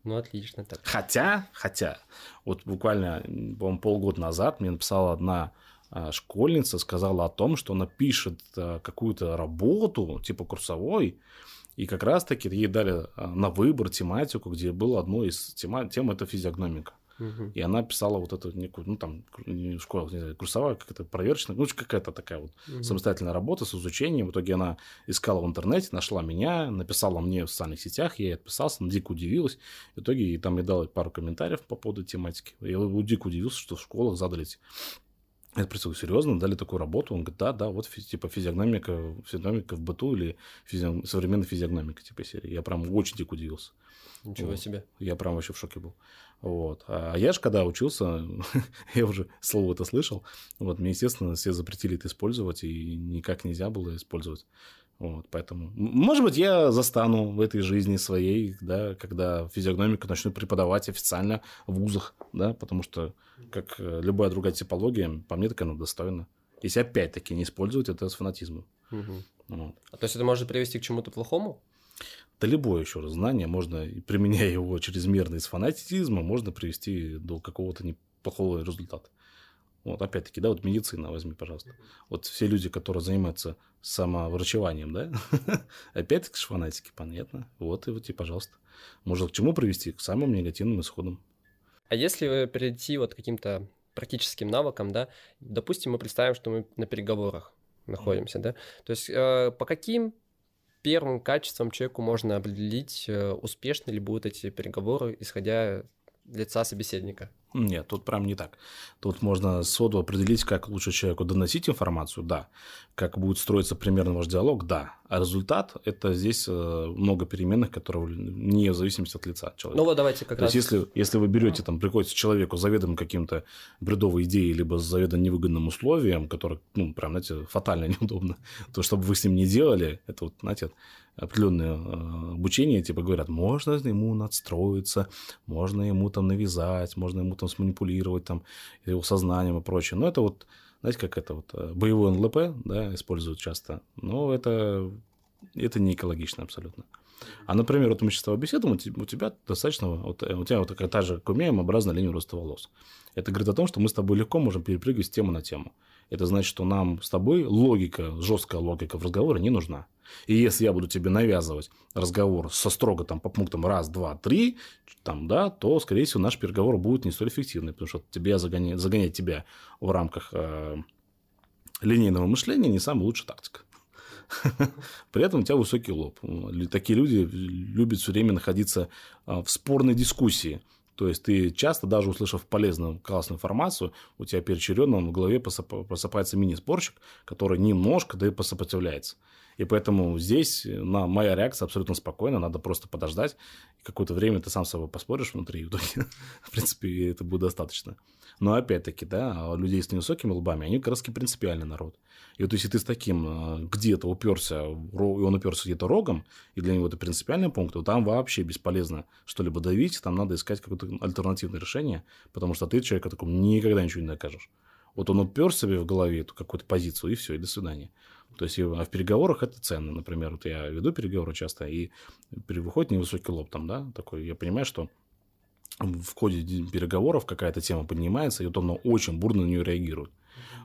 Ну, отлично. Так. Хотя, хотя, вот буквально, по полгода назад мне написала одна а, школьница, сказала о том, что она пишет а, какую-то работу, типа курсовой, и как раз-таки ей дали а, на выбор тематику, где было одно из тем, тем это физиогномика. Угу. И она писала вот эту некую, ну, там, школа, не знаю, курсовая, какая-то проверочная, ну, какая-то такая вот угу. самостоятельная работа с изучением. В итоге она искала в интернете, нашла меня, написала мне в социальных сетях, я ей отписался, она дико удивилась. В итоге там я дал пару комментариев по поводу тематики. Я дико удивился, что в школах задали я спросил, серьезно, дали такую работу? Он говорит, да, да, вот типа физиогномика, физиогномика в быту или физиог... современная физиогномика типа серии. Я прям очень дико удивился. Ничего вот. себе. Я прям вообще в шоке был. Вот. А я же когда учился, (laughs) я уже слово это слышал, вот, мне, естественно, все запретили это использовать, и никак нельзя было использовать. Вот, поэтому, может быть, я застану в этой жизни своей, да, когда физиогномику начну преподавать официально в вузах, да, потому что, как э, любая другая типология, по мне так она достойна. Если опять-таки не использовать это с фанатизмом. Угу. Вот. А то есть это может привести к чему-то плохому? Да любое еще раз знание, можно, применяя его чрезмерно из фанатизма, можно привести до какого-то неплохого результата. Вот, опять-таки, да, вот медицина возьми, пожалуйста. Вот все люди, которые занимаются самоврачеванием, да, (laughs) опять-таки фанатики, понятно. Вот и вот и, пожалуйста. Может к чему привести? К самым негативным исходам. А если перейти вот к каким-то практическим навыкам, да, допустим, мы представим, что мы на переговорах находимся, да, то есть э, по каким первым качеством человеку можно определить, э, успешны ли будут эти переговоры, исходя лица собеседника? Нет, тут прям не так. Тут можно сходу определить, как лучше человеку доносить информацию, да. Как будет строиться примерно ваш диалог, да. А результат – это здесь э, много переменных, которые не в зависимости от лица человека. Ну вот давайте как То раз... есть, если, если вы берете, там, приходите человеку заведомо каким-то бредовой идеей, либо с заведомо невыгодным условием, которое, ну, прям, знаете, фатально (laughs) неудобно, то, чтобы вы с ним не делали, это вот, знаете, определенное э, обучение, типа говорят, можно ему надстроиться, можно ему там навязать, можно ему там сманипулировать там его сознанием и прочее. Но это вот, знаете, как это вот э, боевой НЛП, да, используют часто. Но это, это не экологично абсолютно. А, например, вот мы сейчас с тобой беседуем, у тебя достаточно, вот, у тебя вот такая та же, как умеем, образная линия роста волос. Это говорит о том, что мы с тобой легко можем перепрыгивать с темы на тему. Это значит, что нам с тобой логика, жесткая логика в разговоре не нужна. И если я буду тебе навязывать разговор со строго там, по пунктам раз, два, три, там, да, то, скорее всего, наш переговор будет не столь эффективный, потому что тебе загонять, загонять тебя в рамках э, линейного мышления не самая лучшая тактика. (laughs) При этом у тебя высокий лоб. Такие люди любят все время находиться э, в спорной дискуссии. То есть ты часто, даже услышав полезную, классную информацию, у тебя перечеренно в голове просыпается мини-спорщик, который немножко, да и посопротивляется. И поэтому здесь э, на, моя реакция абсолютно спокойна, надо просто подождать. Какое-то время ты сам с собой поспоришь внутри, и в итоге, (laughs) в принципе, это будет достаточно. Но опять-таки, да, людей с невысокими лбами, они как раз принципиальный народ. И вот если ты с таким э, где-то уперся, и он уперся где-то рогом, и для него это принципиальный пункт, то там вообще бесполезно что-либо давить, там надо искать какое-то альтернативное решение, потому что ты человека такому никогда ничего не докажешь. Вот он упер себе в голове эту какую-то позицию, и все, и до свидания. То есть, а в переговорах это ценно. Например, вот я веду переговоры часто, и выходит невысокий лоб там, да, такой, я понимаю, что в ходе переговоров какая-то тема поднимается, и вот он очень бурно на нее реагирует.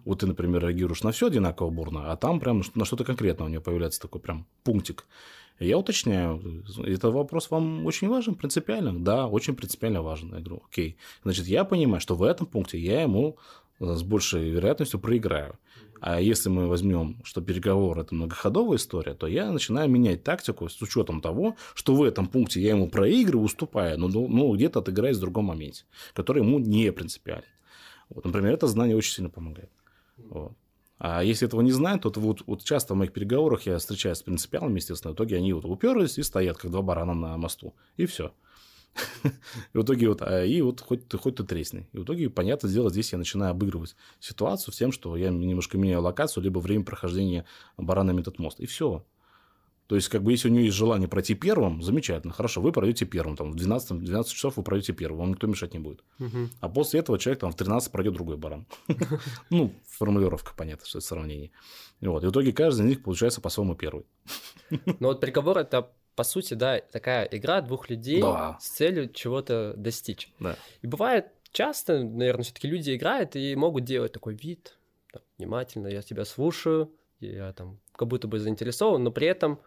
Вот ты, например, реагируешь на все одинаково бурно, а там прям на что-то конкретное у него появляется такой прям пунктик. И я уточняю, этот вопрос вам очень важен, принципиально? Да, очень принципиально важен. Я говорю, окей. Значит, я понимаю, что в этом пункте я ему с большей вероятностью проиграю. А если мы возьмем, что переговор – это многоходовая история, то я начинаю менять тактику с учетом того, что в этом пункте я ему проигрываю, уступая, но, ну, где-то отыграюсь в другом моменте, который ему не принципиален. Вот, например, это знание очень сильно помогает. Вот. А если этого не знают, то вот, вот часто в моих переговорах я встречаюсь с принципиалами, естественно, в итоге они вот уперлись и стоят, как два барана на мосту. И все. (laughs) И в итоге вот, а, и вот хоть ты, хоть ты тресни. И в итоге, понятно дело, здесь я начинаю обыгрывать ситуацию с тем, что я немножко меняю локацию, либо время прохождения баранами этот мост. И все. То есть, как бы, если у нее есть желание пройти первым, замечательно, хорошо, вы пройдете первым, там, в 12, 12 часов вы пройдете первым, вам никто мешать не будет. Угу. А после этого человек там в 13 пройдет другой баран. (laughs) Ну, формулировка, понятно, что это сравнение. Вот. И в итоге каждый из них получается по-своему первый. Но вот приговор это по сути, да, такая игра двух людей да. с целью чего-то достичь. Да. И бывает часто, наверное, все-таки люди играют и могут делать такой вид, там, внимательно, я тебя слушаю, я там как будто бы заинтересован, но при этом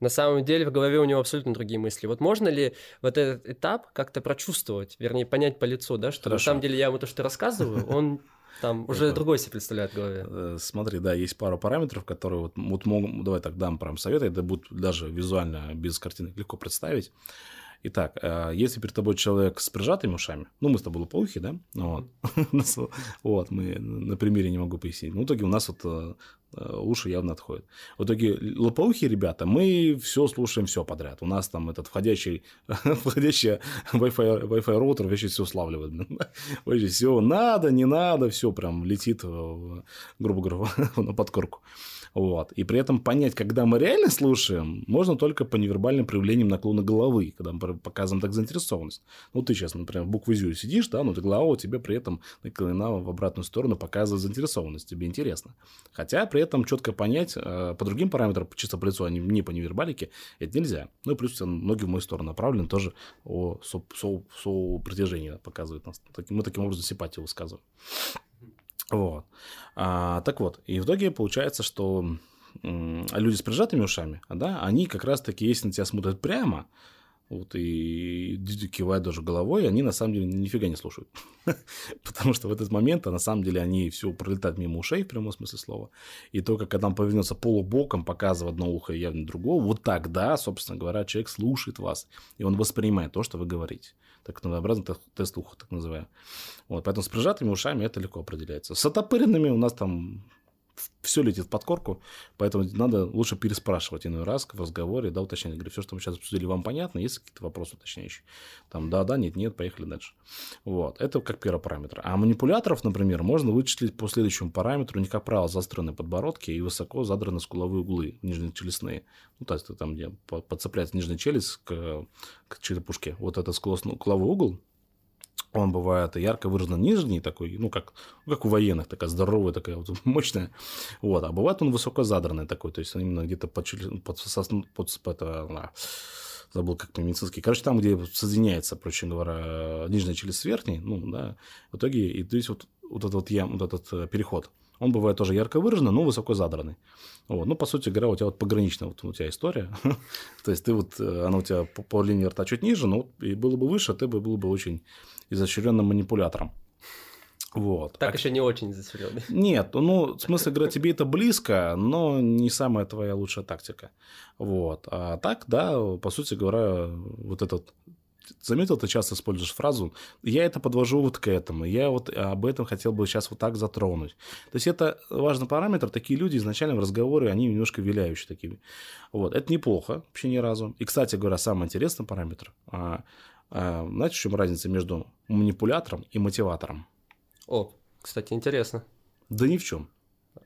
на самом деле в голове у него абсолютно другие мысли. Вот можно ли вот этот этап как-то прочувствовать, вернее, понять по лицу, да, что Хорошо. на самом деле я ему то, что рассказываю, он там уже другой себе представляет в голове. Э, смотри, да, есть пару параметров, которые вот, вот могут, давай так дам прям советы, это будет даже визуально без картинок легко представить. Итак, э, если перед тобой человек с прижатыми ушами, ну, мы с тобой лопоухи, да? Вот. (laughs) вот, мы на примере не могу пояснить. Ну, в итоге у нас вот э, уши явно отходят. В итоге лопоухи ребята, мы все слушаем все подряд. У нас там этот входящий, (laughs) входящий Wi-Fi, Wi-Fi роутер вообще все славливает. (laughs) Вообще все надо, не надо, все прям летит, грубо говоря, (laughs) на подкорку. Вот. И при этом понять, когда мы реально слушаем, можно только по невербальным проявлениям наклона головы, когда мы показываем так заинтересованность. Ну, ты сейчас, например, буквы «зю» сидишь, да, но ты голова у тебя при этом наклонена в обратную сторону, показывает заинтересованность, тебе интересно. Хотя при этом четко понять э, по другим параметрам, чисто по лицу, а не по невербалике, это нельзя. Ну, и плюс ноги в мою сторону направлены, тоже о со, со, со притяжении показывает нас. Мы таким образом симпатию высказываем. Вот. А, так вот, и в итоге получается, что люди с прижатыми ушами, да, они как раз-таки, если на тебя смотрят прямо, вот, и кивают даже головой, они на самом деле нифига не слушают. (laughs) Потому что в этот момент, а на самом деле, они все пролетают мимо ушей, в прямом смысле слова. И только когда он повернется полубоком, показывая одно ухо и явно другого, вот тогда, собственно говоря, человек слушает вас, и он воспринимает то, что вы говорите. Так называемый тест уха, так называемый. Вот, поэтому с прижатыми ушами это легко определяется. С отопыренными у нас там все летит под корку, поэтому надо лучше переспрашивать иной раз в разговоре, да, уточнять. Говорю, все, что мы сейчас обсудили, вам понятно, есть какие-то вопросы уточняющие? Там, да, да, нет, нет, поехали дальше. Вот, это как первый параметр. А манипуляторов, например, можно вычислить по следующему параметру, у как правило, заостренные подбородки и высоко задраны скуловые углы, нижние челюстные. Ну, то есть, там, где подцепляется нижняя челюсть к, к черепушке. Вот этот скуловой угол, он бывает ярко выраженно нижний такой, ну, как, ну, как у военных, такая здоровая, такая вот (laughs) мощная. Вот. А бывает он высоко задранный такой, то есть именно где-то под, под, под, под, под, забыл, как по-медицински. Короче, там, где соединяется, проще говоря, нижняя челюсть с верхней, ну, да, в итоге, и то есть вот, вот этот вот, ям, вот этот э, переход, он бывает тоже ярко выраженный, но высоко задранный. Вот. Ну, по сути говоря, у тебя вот пограничная вот у тебя история. (laughs) То есть, ты вот, э, она у тебя по, по линии рта чуть ниже, но и было бы выше, ты бы был бы очень изощренным манипулятором. Вот. Так а... еще не очень изощренный. (laughs) Нет, ну, в смысле, говоря, тебе это близко, но не самая твоя лучшая тактика. Вот. А так, да, по сути говоря, вот этот заметил, ты часто используешь фразу, я это подвожу вот к этому, я вот об этом хотел бы сейчас вот так затронуть. То есть это важный параметр, такие люди изначально в разговоре, они немножко виляющие такими. Вот, это неплохо вообще ни разу. И, кстати говоря, самый интересный параметр, а, знаете, в чем разница между манипулятором и мотиватором? О, кстати, интересно. Да ни в чем.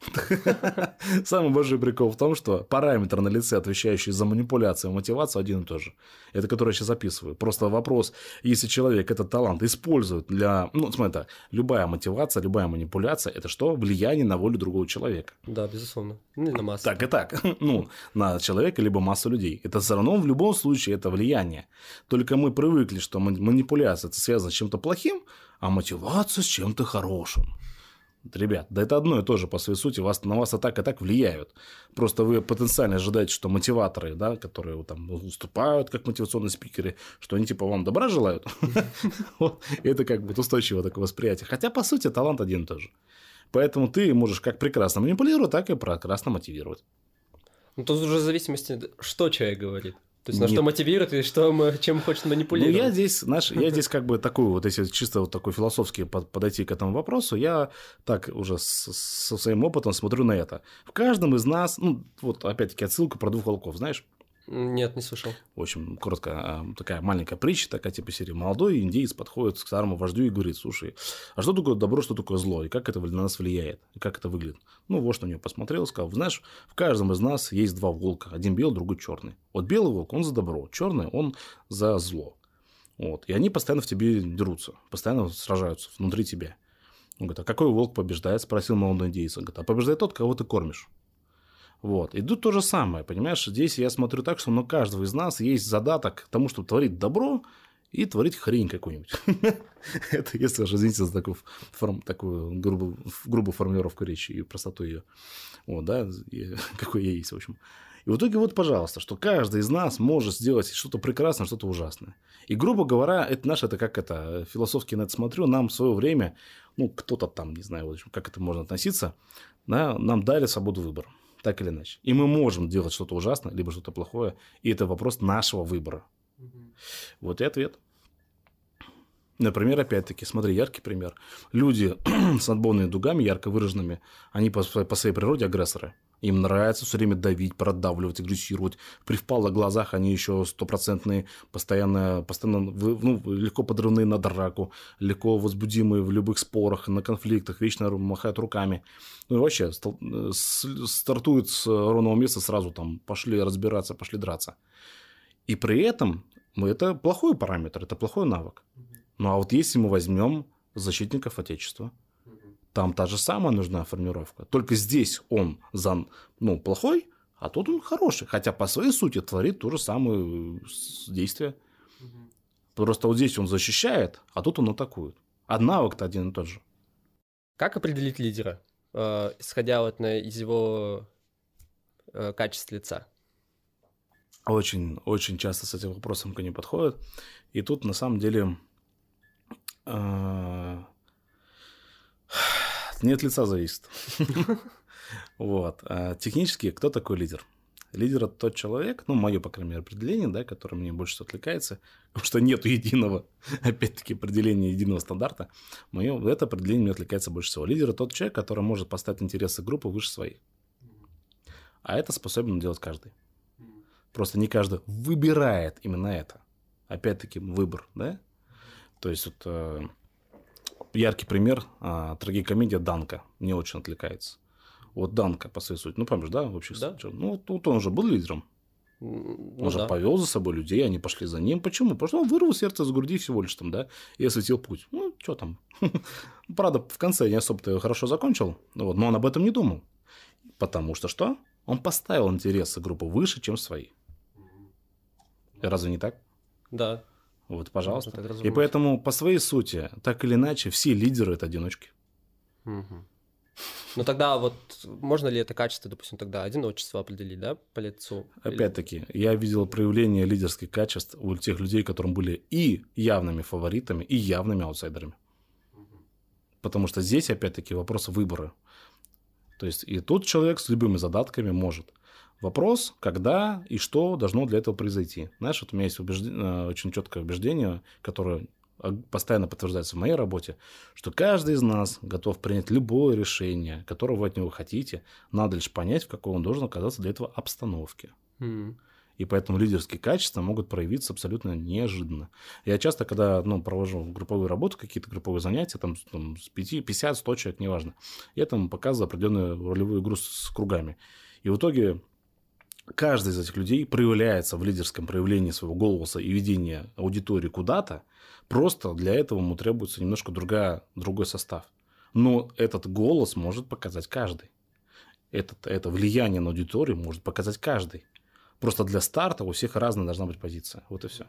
(laughs) Самый большой прикол в том, что параметр на лице, отвечающий за манипуляцию и мотивацию, один и тот же. Это который я сейчас записываю. Просто вопрос, если человек этот талант использует для... Ну, смотри так, любая мотивация, любая манипуляция – это что? Влияние на волю другого человека. Да, безусловно. Ну, на массу. Так и так. (laughs) Ну, на человека, либо массу людей. Это все равно в любом случае это влияние. Только мы привыкли, что манипуляция – это связано с чем-то плохим, а мотивация с чем-то хорошим. Ребят, да это одно и то же по своей сути, вас, на вас и так и так влияют. Просто вы потенциально ожидаете, что мотиваторы, да, которые там уступают как мотивационные спикеры, что они типа вам добра желают. (laughs) Это как бы устойчивое такое восприятие. Хотя, по сути, талант один и тот же. Поэтому ты можешь как прекрасно манипулировать, так и прекрасно мотивировать. Ну, тут уже в зависимости, что человек говорит. То есть, на что мотивирует и что, мы, чем хочет манипулировать? Ну, я здесь, знаешь, я (laughs) здесь как бы такой вот, если чисто вот такой философски подойти к этому вопросу, я так уже с, со своим опытом смотрю на это. В каждом из нас, ну, вот опять-таки отсылка про двух волков, знаешь? Нет, не слышал. В общем, коротко, а, такая маленькая притча, такая типа серии. Молодой индейец подходит к старому вождю и говорит, слушай, а что такое добро, что такое зло, и как это на нас влияет, и как это выглядит? Ну, вождь на него посмотрел, сказал, знаешь, в каждом из нас есть два волка, один белый, другой черный. Вот белый волк, он за добро, черный, он за зло. Вот. И они постоянно в тебе дерутся, постоянно сражаются внутри тебя. Он говорит, а какой волк побеждает? Спросил молодой индейец. Он говорит, а побеждает тот, кого ты кормишь. Вот. И тут то же самое, понимаешь? Здесь я смотрю так, что на каждого из нас есть задаток к тому, чтобы творить добро и творить хрень какую-нибудь. (laughs) Это, если уж извините за такую, форм, такую грубую, грубую формулировку речи и простоту ее. Вот, да, (laughs) какой я есть, в общем. И в итоге вот, пожалуйста, что каждый из нас может сделать что-то прекрасное, что-то ужасное. И, грубо говоря, это наше, это как это, философски на это смотрю, нам в свое время, ну, кто-то там, не знаю, в общем, как это можно относиться, да, нам дали свободу выбора так или иначе. И мы можем делать что-то ужасное, либо что-то плохое, и это вопрос нашего выбора. Угу. Вот и ответ. Например, опять-таки, смотри, яркий пример. Люди (clears throat) с отбойными дугами, ярко выраженными, они по, по своей природе агрессоры. Им нравится все время давить, продавливать, агрессировать. При впалых глазах они еще стопроцентные, постоянно, постоянно ну, легко подрывные на драку, легко возбудимые в любых спорах, на конфликтах, вечно махают руками. Ну и вообще стартуют с ровного места сразу там пошли разбираться, пошли драться. И при этом ну, это плохой параметр, это плохой навык. Ну а вот если мы возьмем защитников Отечества, там та же самая нужна формировка. Только здесь он за, ну, плохой, а тут он хороший. Хотя по своей сути творит то же самое действие. Угу. Просто вот здесь он защищает, а тут он атакует. А навык-то один и тот же. Как определить лидера, э, исходя вот на, из его э, качеств лица? Очень, очень часто с этим вопросом ко мне подходят. И тут на самом деле э, не от лица зависит. (laughs) Вот. А технически, кто такой лидер? Лидер – это тот человек, ну, мое, по крайней мере, определение, да, которое мне больше всего отвлекается, потому что нет единого, (laughs) опять-таки, определения единого стандарта. Мое, это определение мне отвлекается больше всего. Лидер – это тот человек, который может поставить интересы группы выше своих. А это способен делать каждый. Просто не каждый выбирает именно это. Опять-таки, выбор, да? То есть, вот э, яркий пример, а, трагикомедия Данка. Мне очень отвлекается. Вот Данка, по своей сути. Ну, помнишь, да, вообще? Да. Ну, вот, вот он уже был лидером. Ну, он же да. повел за собой людей, они пошли за ним. Почему? Потому что он вырвал сердце с груди всего лишь там, да, и осветил путь. Ну, что там. (laughs) Правда, в конце не особо-то хорошо закончил, вот, но он об этом не думал. Потому что что? Он поставил интересы группы выше, чем свои. Разве не так? Да. Вот, пожалуйста. Так И поэтому, по своей сути, так или иначе, все лидеры – это одиночки. Мгм. Ну тогда вот можно ли это качество, допустим, тогда одиночество определить, да, по лицу? Опять-таки, я видел проявление лидерских качеств у тех людей, которым были и явными фаворитами, и явными аутсайдерами. Потому что здесь, опять-таки, вопрос выбора. То есть, и тут человек с любыми задатками может. Вопрос, когда и что должно для этого произойти. Знаешь, вот у меня есть убежде- э, очень четкое убеждение, которое постоянно подтверждается в моей работе, что каждый из нас готов принять любое решение, которое вы от него хотите, надо лишь понять, в какой он должен оказаться для этого обстановке. М. И поэтому лидерские качества могут проявиться абсолютно неожиданно. Я часто, когда ну, провожу групповую работу, какие-то групповые занятия, там, там с 5, 50, 100 человек, неважно, я там показываю определенную ролевую игру с кругами. И в итоге каждый из этих людей проявляется в лидерском проявлении своего голоса и ведения аудитории куда-то, просто для этого ему требуется немножко другая, другой состав. Но этот голос может показать каждый. Этот, это влияние на аудиторию может показать каждый. Просто для старта у всех разная должна быть позиция. Вот и все.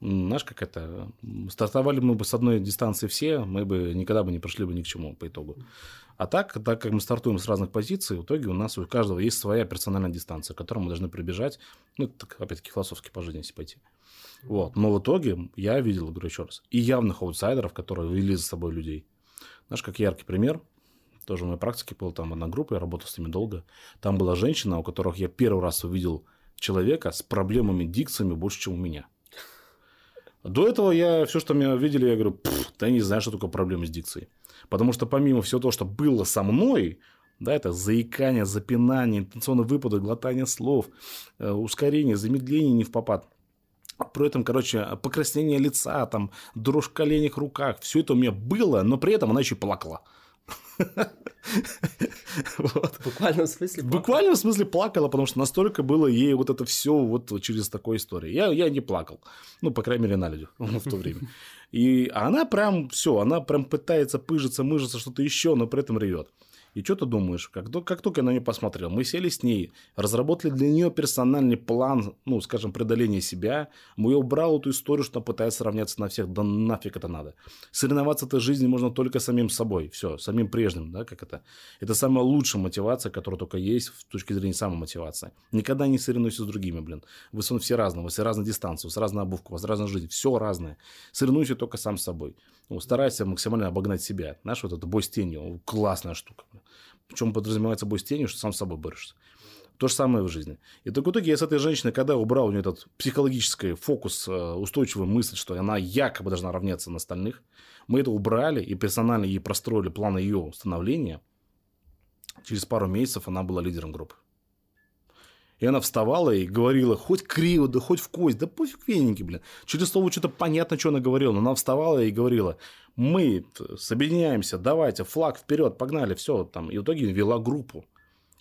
Знаешь, как это? Стартовали мы бы с одной дистанции все, мы бы никогда бы не пришли бы ни к чему по итогу. А так, так как мы стартуем с разных позиций, в итоге у нас у каждого есть своя персональная дистанция, к которой мы должны прибежать. Ну, так, опять-таки, философски по жизни если пойти. Вот. Но в итоге я видел, говорю еще раз, и явных аутсайдеров, которые вели за собой людей. Знаешь, как яркий пример, тоже в моей практике был там одна группа, я работал с ними долго. Там была женщина, у которых я первый раз увидел человека с проблемами дикциями больше, чем у меня. До этого я все, что меня видели, я говорю, «Пф, да я не знаю, что такое проблемы с дикцией. Потому что помимо всего того, что было со мной, да, это заикание, запинание, интенционные выпады, глотание слов, э, ускорение, замедление не в попад. При этом, короче, покраснение лица, там, дрожь в коленях, руках, все это у меня было, но при этом она еще и плакала. (laughs) Вот. В буквальном смысле? В буквальном смысле плакала, потому что настолько было ей вот это все вот через такой истории. Я, я не плакал. Ну, по крайней мере, на людях (laughs) в то время. И она прям все, она прям пытается пыжиться, мыжиться, что-то еще, но при этом ревет. И что ты думаешь? Как, как только я на нее посмотрел, мы сели с ней, разработали для нее персональный план, ну, скажем, преодоления себя. Мы убрал эту историю, что она пытается равняться на всех. Да нафиг это надо. Соревноваться в этой жизни можно только самим собой. Все, самим прежним, да, как это. Это самая лучшая мотивация, которая только есть с точки зрения самомотивации. Никогда не соревнуйся с другими, блин. Вы все разные, у вас все разные дистанции, у вас разная обувка, у вас разная жизнь, все разное. Соревнуйся только сам с собой. Ну, старайся максимально обогнать себя. Знаешь, вот это бой с тенью, классная штука. Причем подразумевается бой с тенью, что сам с собой борешься. То же самое в жизни. И так в итоге я с этой женщиной, когда убрал у нее этот психологический фокус, э, устойчивую мысль, что она якобы должна равняться на остальных, мы это убрали и персонально ей простроили план ее становления. Через пару месяцев она была лидером группы. И она вставала и говорила, хоть криво, да хоть в кость, да пофиг веники, блин. Через слово что-то понятно, что она говорила, но она вставала и говорила, мы соединяемся, давайте, флаг вперед, погнали, все там. И в итоге вела группу.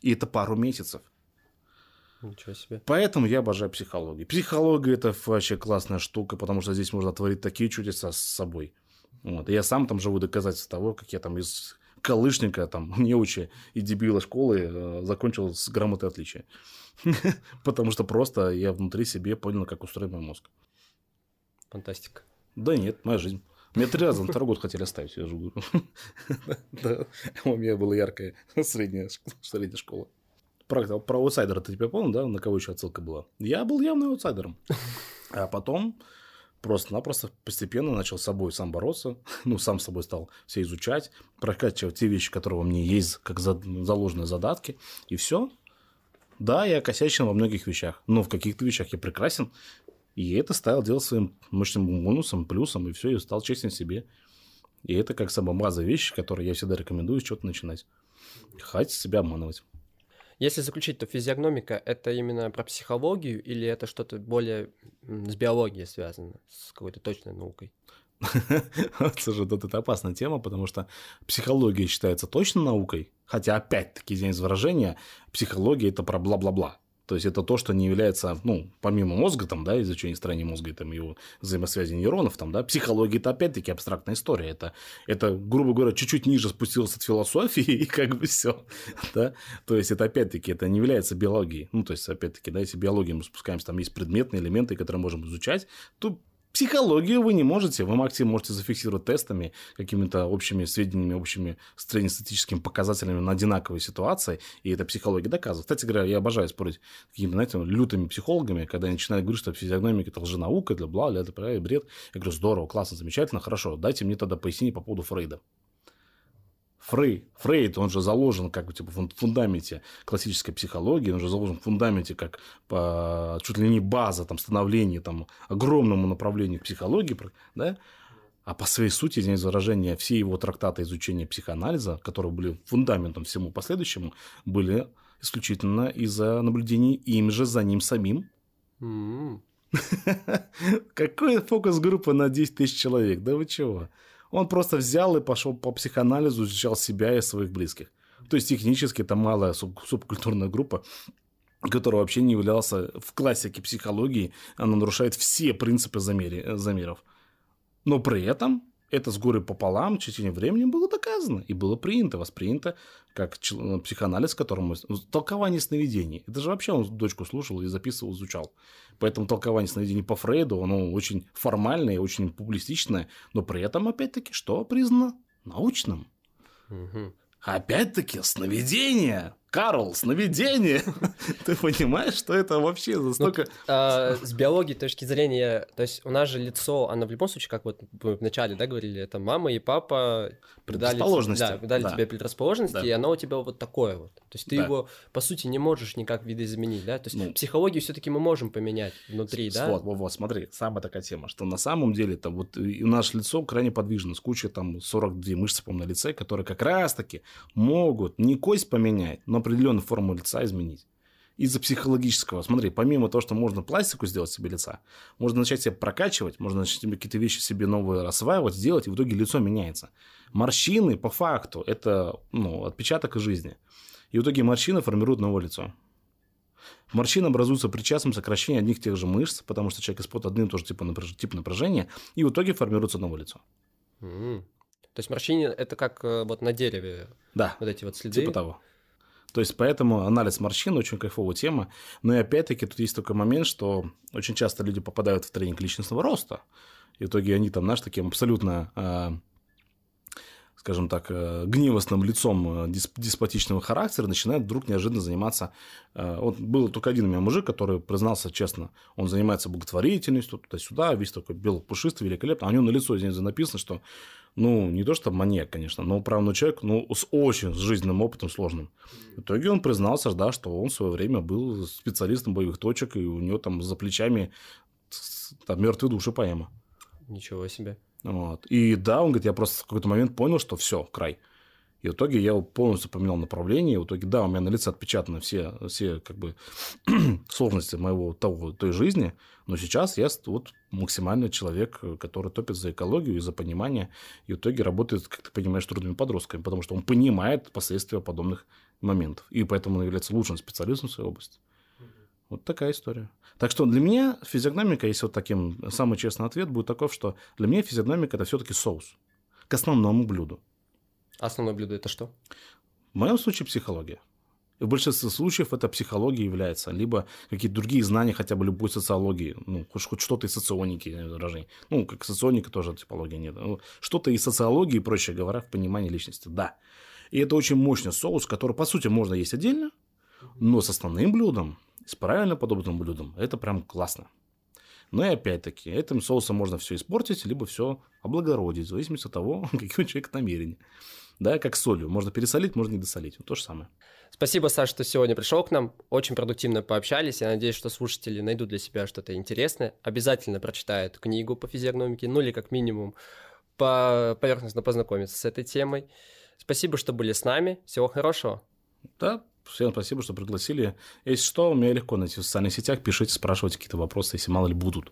И это пару месяцев. Ничего себе. Поэтому я обожаю психологию. Психология это вообще классная штука, потому что здесь можно творить такие чудеса с собой. Вот. И я сам там живу доказательство того, как я там из колышника, там, (laughs) неуча и дебила школы э, закончил с грамотой отличия. (laughs) Потому что просто я внутри себе понял, как устроен мой мозг. Фантастика. Да нет, моя жизнь. Меня три раза на второй год хотели оставить, я же говорю. (laughs) Да, У меня была яркая средняя школа. Про, про аутсайдера ты тебя помнил, да, на кого еще отсылка была? Я был явно аутсайдером. А потом просто-напросто постепенно начал с собой сам бороться, (laughs) ну, сам с собой стал все изучать, прокачивать те вещи, которые во мне есть, как за- заложенные задатки, и все. Да, я косячен во многих вещах, но в каких-то вещах я прекрасен, и это стал делать своим мощным бонусом, плюсом, и все, и стал честен себе. И это как самая базовая вещь, которую я всегда рекомендую с чего-то начинать. Хватит себя обманывать. Если заключить, то физиогномика – это именно про психологию или это что-то более с биологией связано, с какой-то точной наукой? (laughs) Слушай, тут это опасная тема, потому что психология считается точно наукой, хотя опять-таки, извиняюсь выражение, психология – это про бла-бла-бла. То есть это то, что не является, ну, помимо мозга, там, да, изучения строения мозга там его взаимосвязи нейронов, там, да, психология это опять-таки абстрактная история. Это, это, грубо говоря, чуть-чуть ниже спустилось от философии, (laughs) и как бы все, да. То есть это опять-таки, это не является биологией. Ну, то есть, опять-таки, да, если биологию мы спускаемся, там есть предметные элементы, которые можем изучать, то Психологию вы не можете, вы максимум можете зафиксировать тестами, какими-то общими сведениями, общими среднестатистическими показателями на одинаковые ситуации, и это психология доказывает. Кстати говоря, я обожаю спорить с какими-то, знаете, лютыми психологами, когда они начинают говорить, что физиогномика – это лженаука, это бла, это бред. Я говорю, здорово, классно, замечательно, хорошо, дайте мне тогда пояснение по поводу Фрейда. Фрей, Фрейд, он же заложен как бы типа в фундаменте классической психологии, он же заложен в фундаменте как по, чуть ли не база там, становления там, огромному направлению психологии, да? а по своей сути, извиняюсь за выражение, все его трактаты изучения психоанализа, которые были фундаментом всему последующему, были исключительно из-за наблюдений им же за ним самим. (laughs) Какой фокус группы на 10 тысяч человек? Да вы чего? Он просто взял и пошел по психоанализу, изучал себя и своих близких. То есть технически это малая суб- субкультурная группа, которая вообще не являлся в классике психологии, она нарушает все принципы замери, замеров. Но при этом это с горы пополам в течение времени было доказано и было принято, воспринято как психоанализ, которому толкование сновидений. Это же вообще он дочку слушал и записывал, изучал. Поэтому толкование сновидений по Фрейду, оно очень формальное, очень публистичное, но при этом, опять-таки, что признано научным. Угу. Опять-таки, сновидение Карл, сновидение. (laughs) Ты понимаешь, что это вообще настолько... Ну, а, с биологии точки зрения, то есть у нас же лицо, оно в любом случае, как вот мы вначале, да, говорили, это мама и папа дали, да, дали да. тебе предрасположенности, да. и оно у тебя вот такое вот. То есть ты да. его, по сути, не можешь никак видоизменить, да? То есть ну, психологию все таки мы можем поменять внутри, да? Вот, вот, вот, смотри, самая такая тема, что на самом деле то вот и наше лицо крайне подвижно, с кучей там 42 мышцы, по на лице, которые как раз-таки могут не кость поменять, но определенную форму лица изменить. Из-за психологического. Смотри, помимо того, что можно пластику сделать себе лица, можно начать себя прокачивать, можно начать какие-то вещи себе новые осваивать, сделать, и в итоге лицо меняется. Морщины, по факту, это ну, отпечаток жизни. И в итоге морщины формируют новое лицо. Морщины образуются при частом сокращении одних тех же мышц, потому что человек испытывает одним и том же тип, напряж... тип напряжения, и в итоге формируется новое лицо. Mm-hmm. То есть морщины это как э, вот на дереве. Да. Вот эти вот следы. Типа того. То есть, поэтому анализ морщин очень кайфовая тема. Но и опять-таки тут есть такой момент, что очень часто люди попадают в тренинг личностного роста. И в итоге они там, знаешь, таким абсолютно а, скажем так, э, гневостным лицом э, деспотичного характера, начинает вдруг неожиданно заниматься... Э, вот был только один у меня мужик, который признался честно, он занимается благотворительностью, туда-сюда, весь такой белый, пушистый, великолепный, а у него на лицо здесь написано, что, ну, не то что маньяк, конечно, но правный человек, ну, с очень с жизненным опытом сложным. В итоге он признался, да, что он в свое время был специалистом боевых точек, и у него там за плечами там мертвые души поэма. Ничего себе. Вот. И да, он говорит, я просто в какой-то момент понял, что все, край. И в итоге я полностью поменял направление. И в итоге, да, у меня на лице отпечатаны все, все как бы (clears throat) сложности моего того, той жизни. Но сейчас я вот максимальный человек, который топит за экологию и за понимание. И в итоге работает, как ты понимаешь, трудными подростками, потому что он понимает последствия подобных моментов. И поэтому он является лучшим специалистом в своей области. Вот такая история. Так что для меня физиогномика, если вот таким самый честный ответ будет таков, что для меня физиогномика это все-таки соус к основному блюду. Основное блюдо это что? В моем случае психология. И в большинстве случаев это психология является, либо какие-то другие знания хотя бы любой социологии, ну, хоть, хоть что-то из соционики, выражений. Ну, как соционика тоже типология нет. Ну, что-то из социологии, проще говоря, в понимании личности, да. И это очень мощный соус, который, по сути, можно есть отдельно, но с основным блюдом с правильно подобранным блюдом, это прям классно. Но и опять-таки, этим соусом можно все испортить, либо все облагородить, в зависимости от того, (laughs) какие у человека намерения. Да, как солью. Можно пересолить, можно не досолить. Вот то же самое. Спасибо, Саш, что сегодня пришел к нам. Очень продуктивно пообщались. Я надеюсь, что слушатели найдут для себя что-то интересное. Обязательно прочитают книгу по физиогномике, ну или как минимум по поверхностно познакомиться с этой темой. Спасибо, что были с нами. Всего хорошего. Да, Всем спасибо, что пригласили. Если что, меня легко найти в социальных сетях. Пишите, спрашивайте какие-то вопросы, если мало ли будут.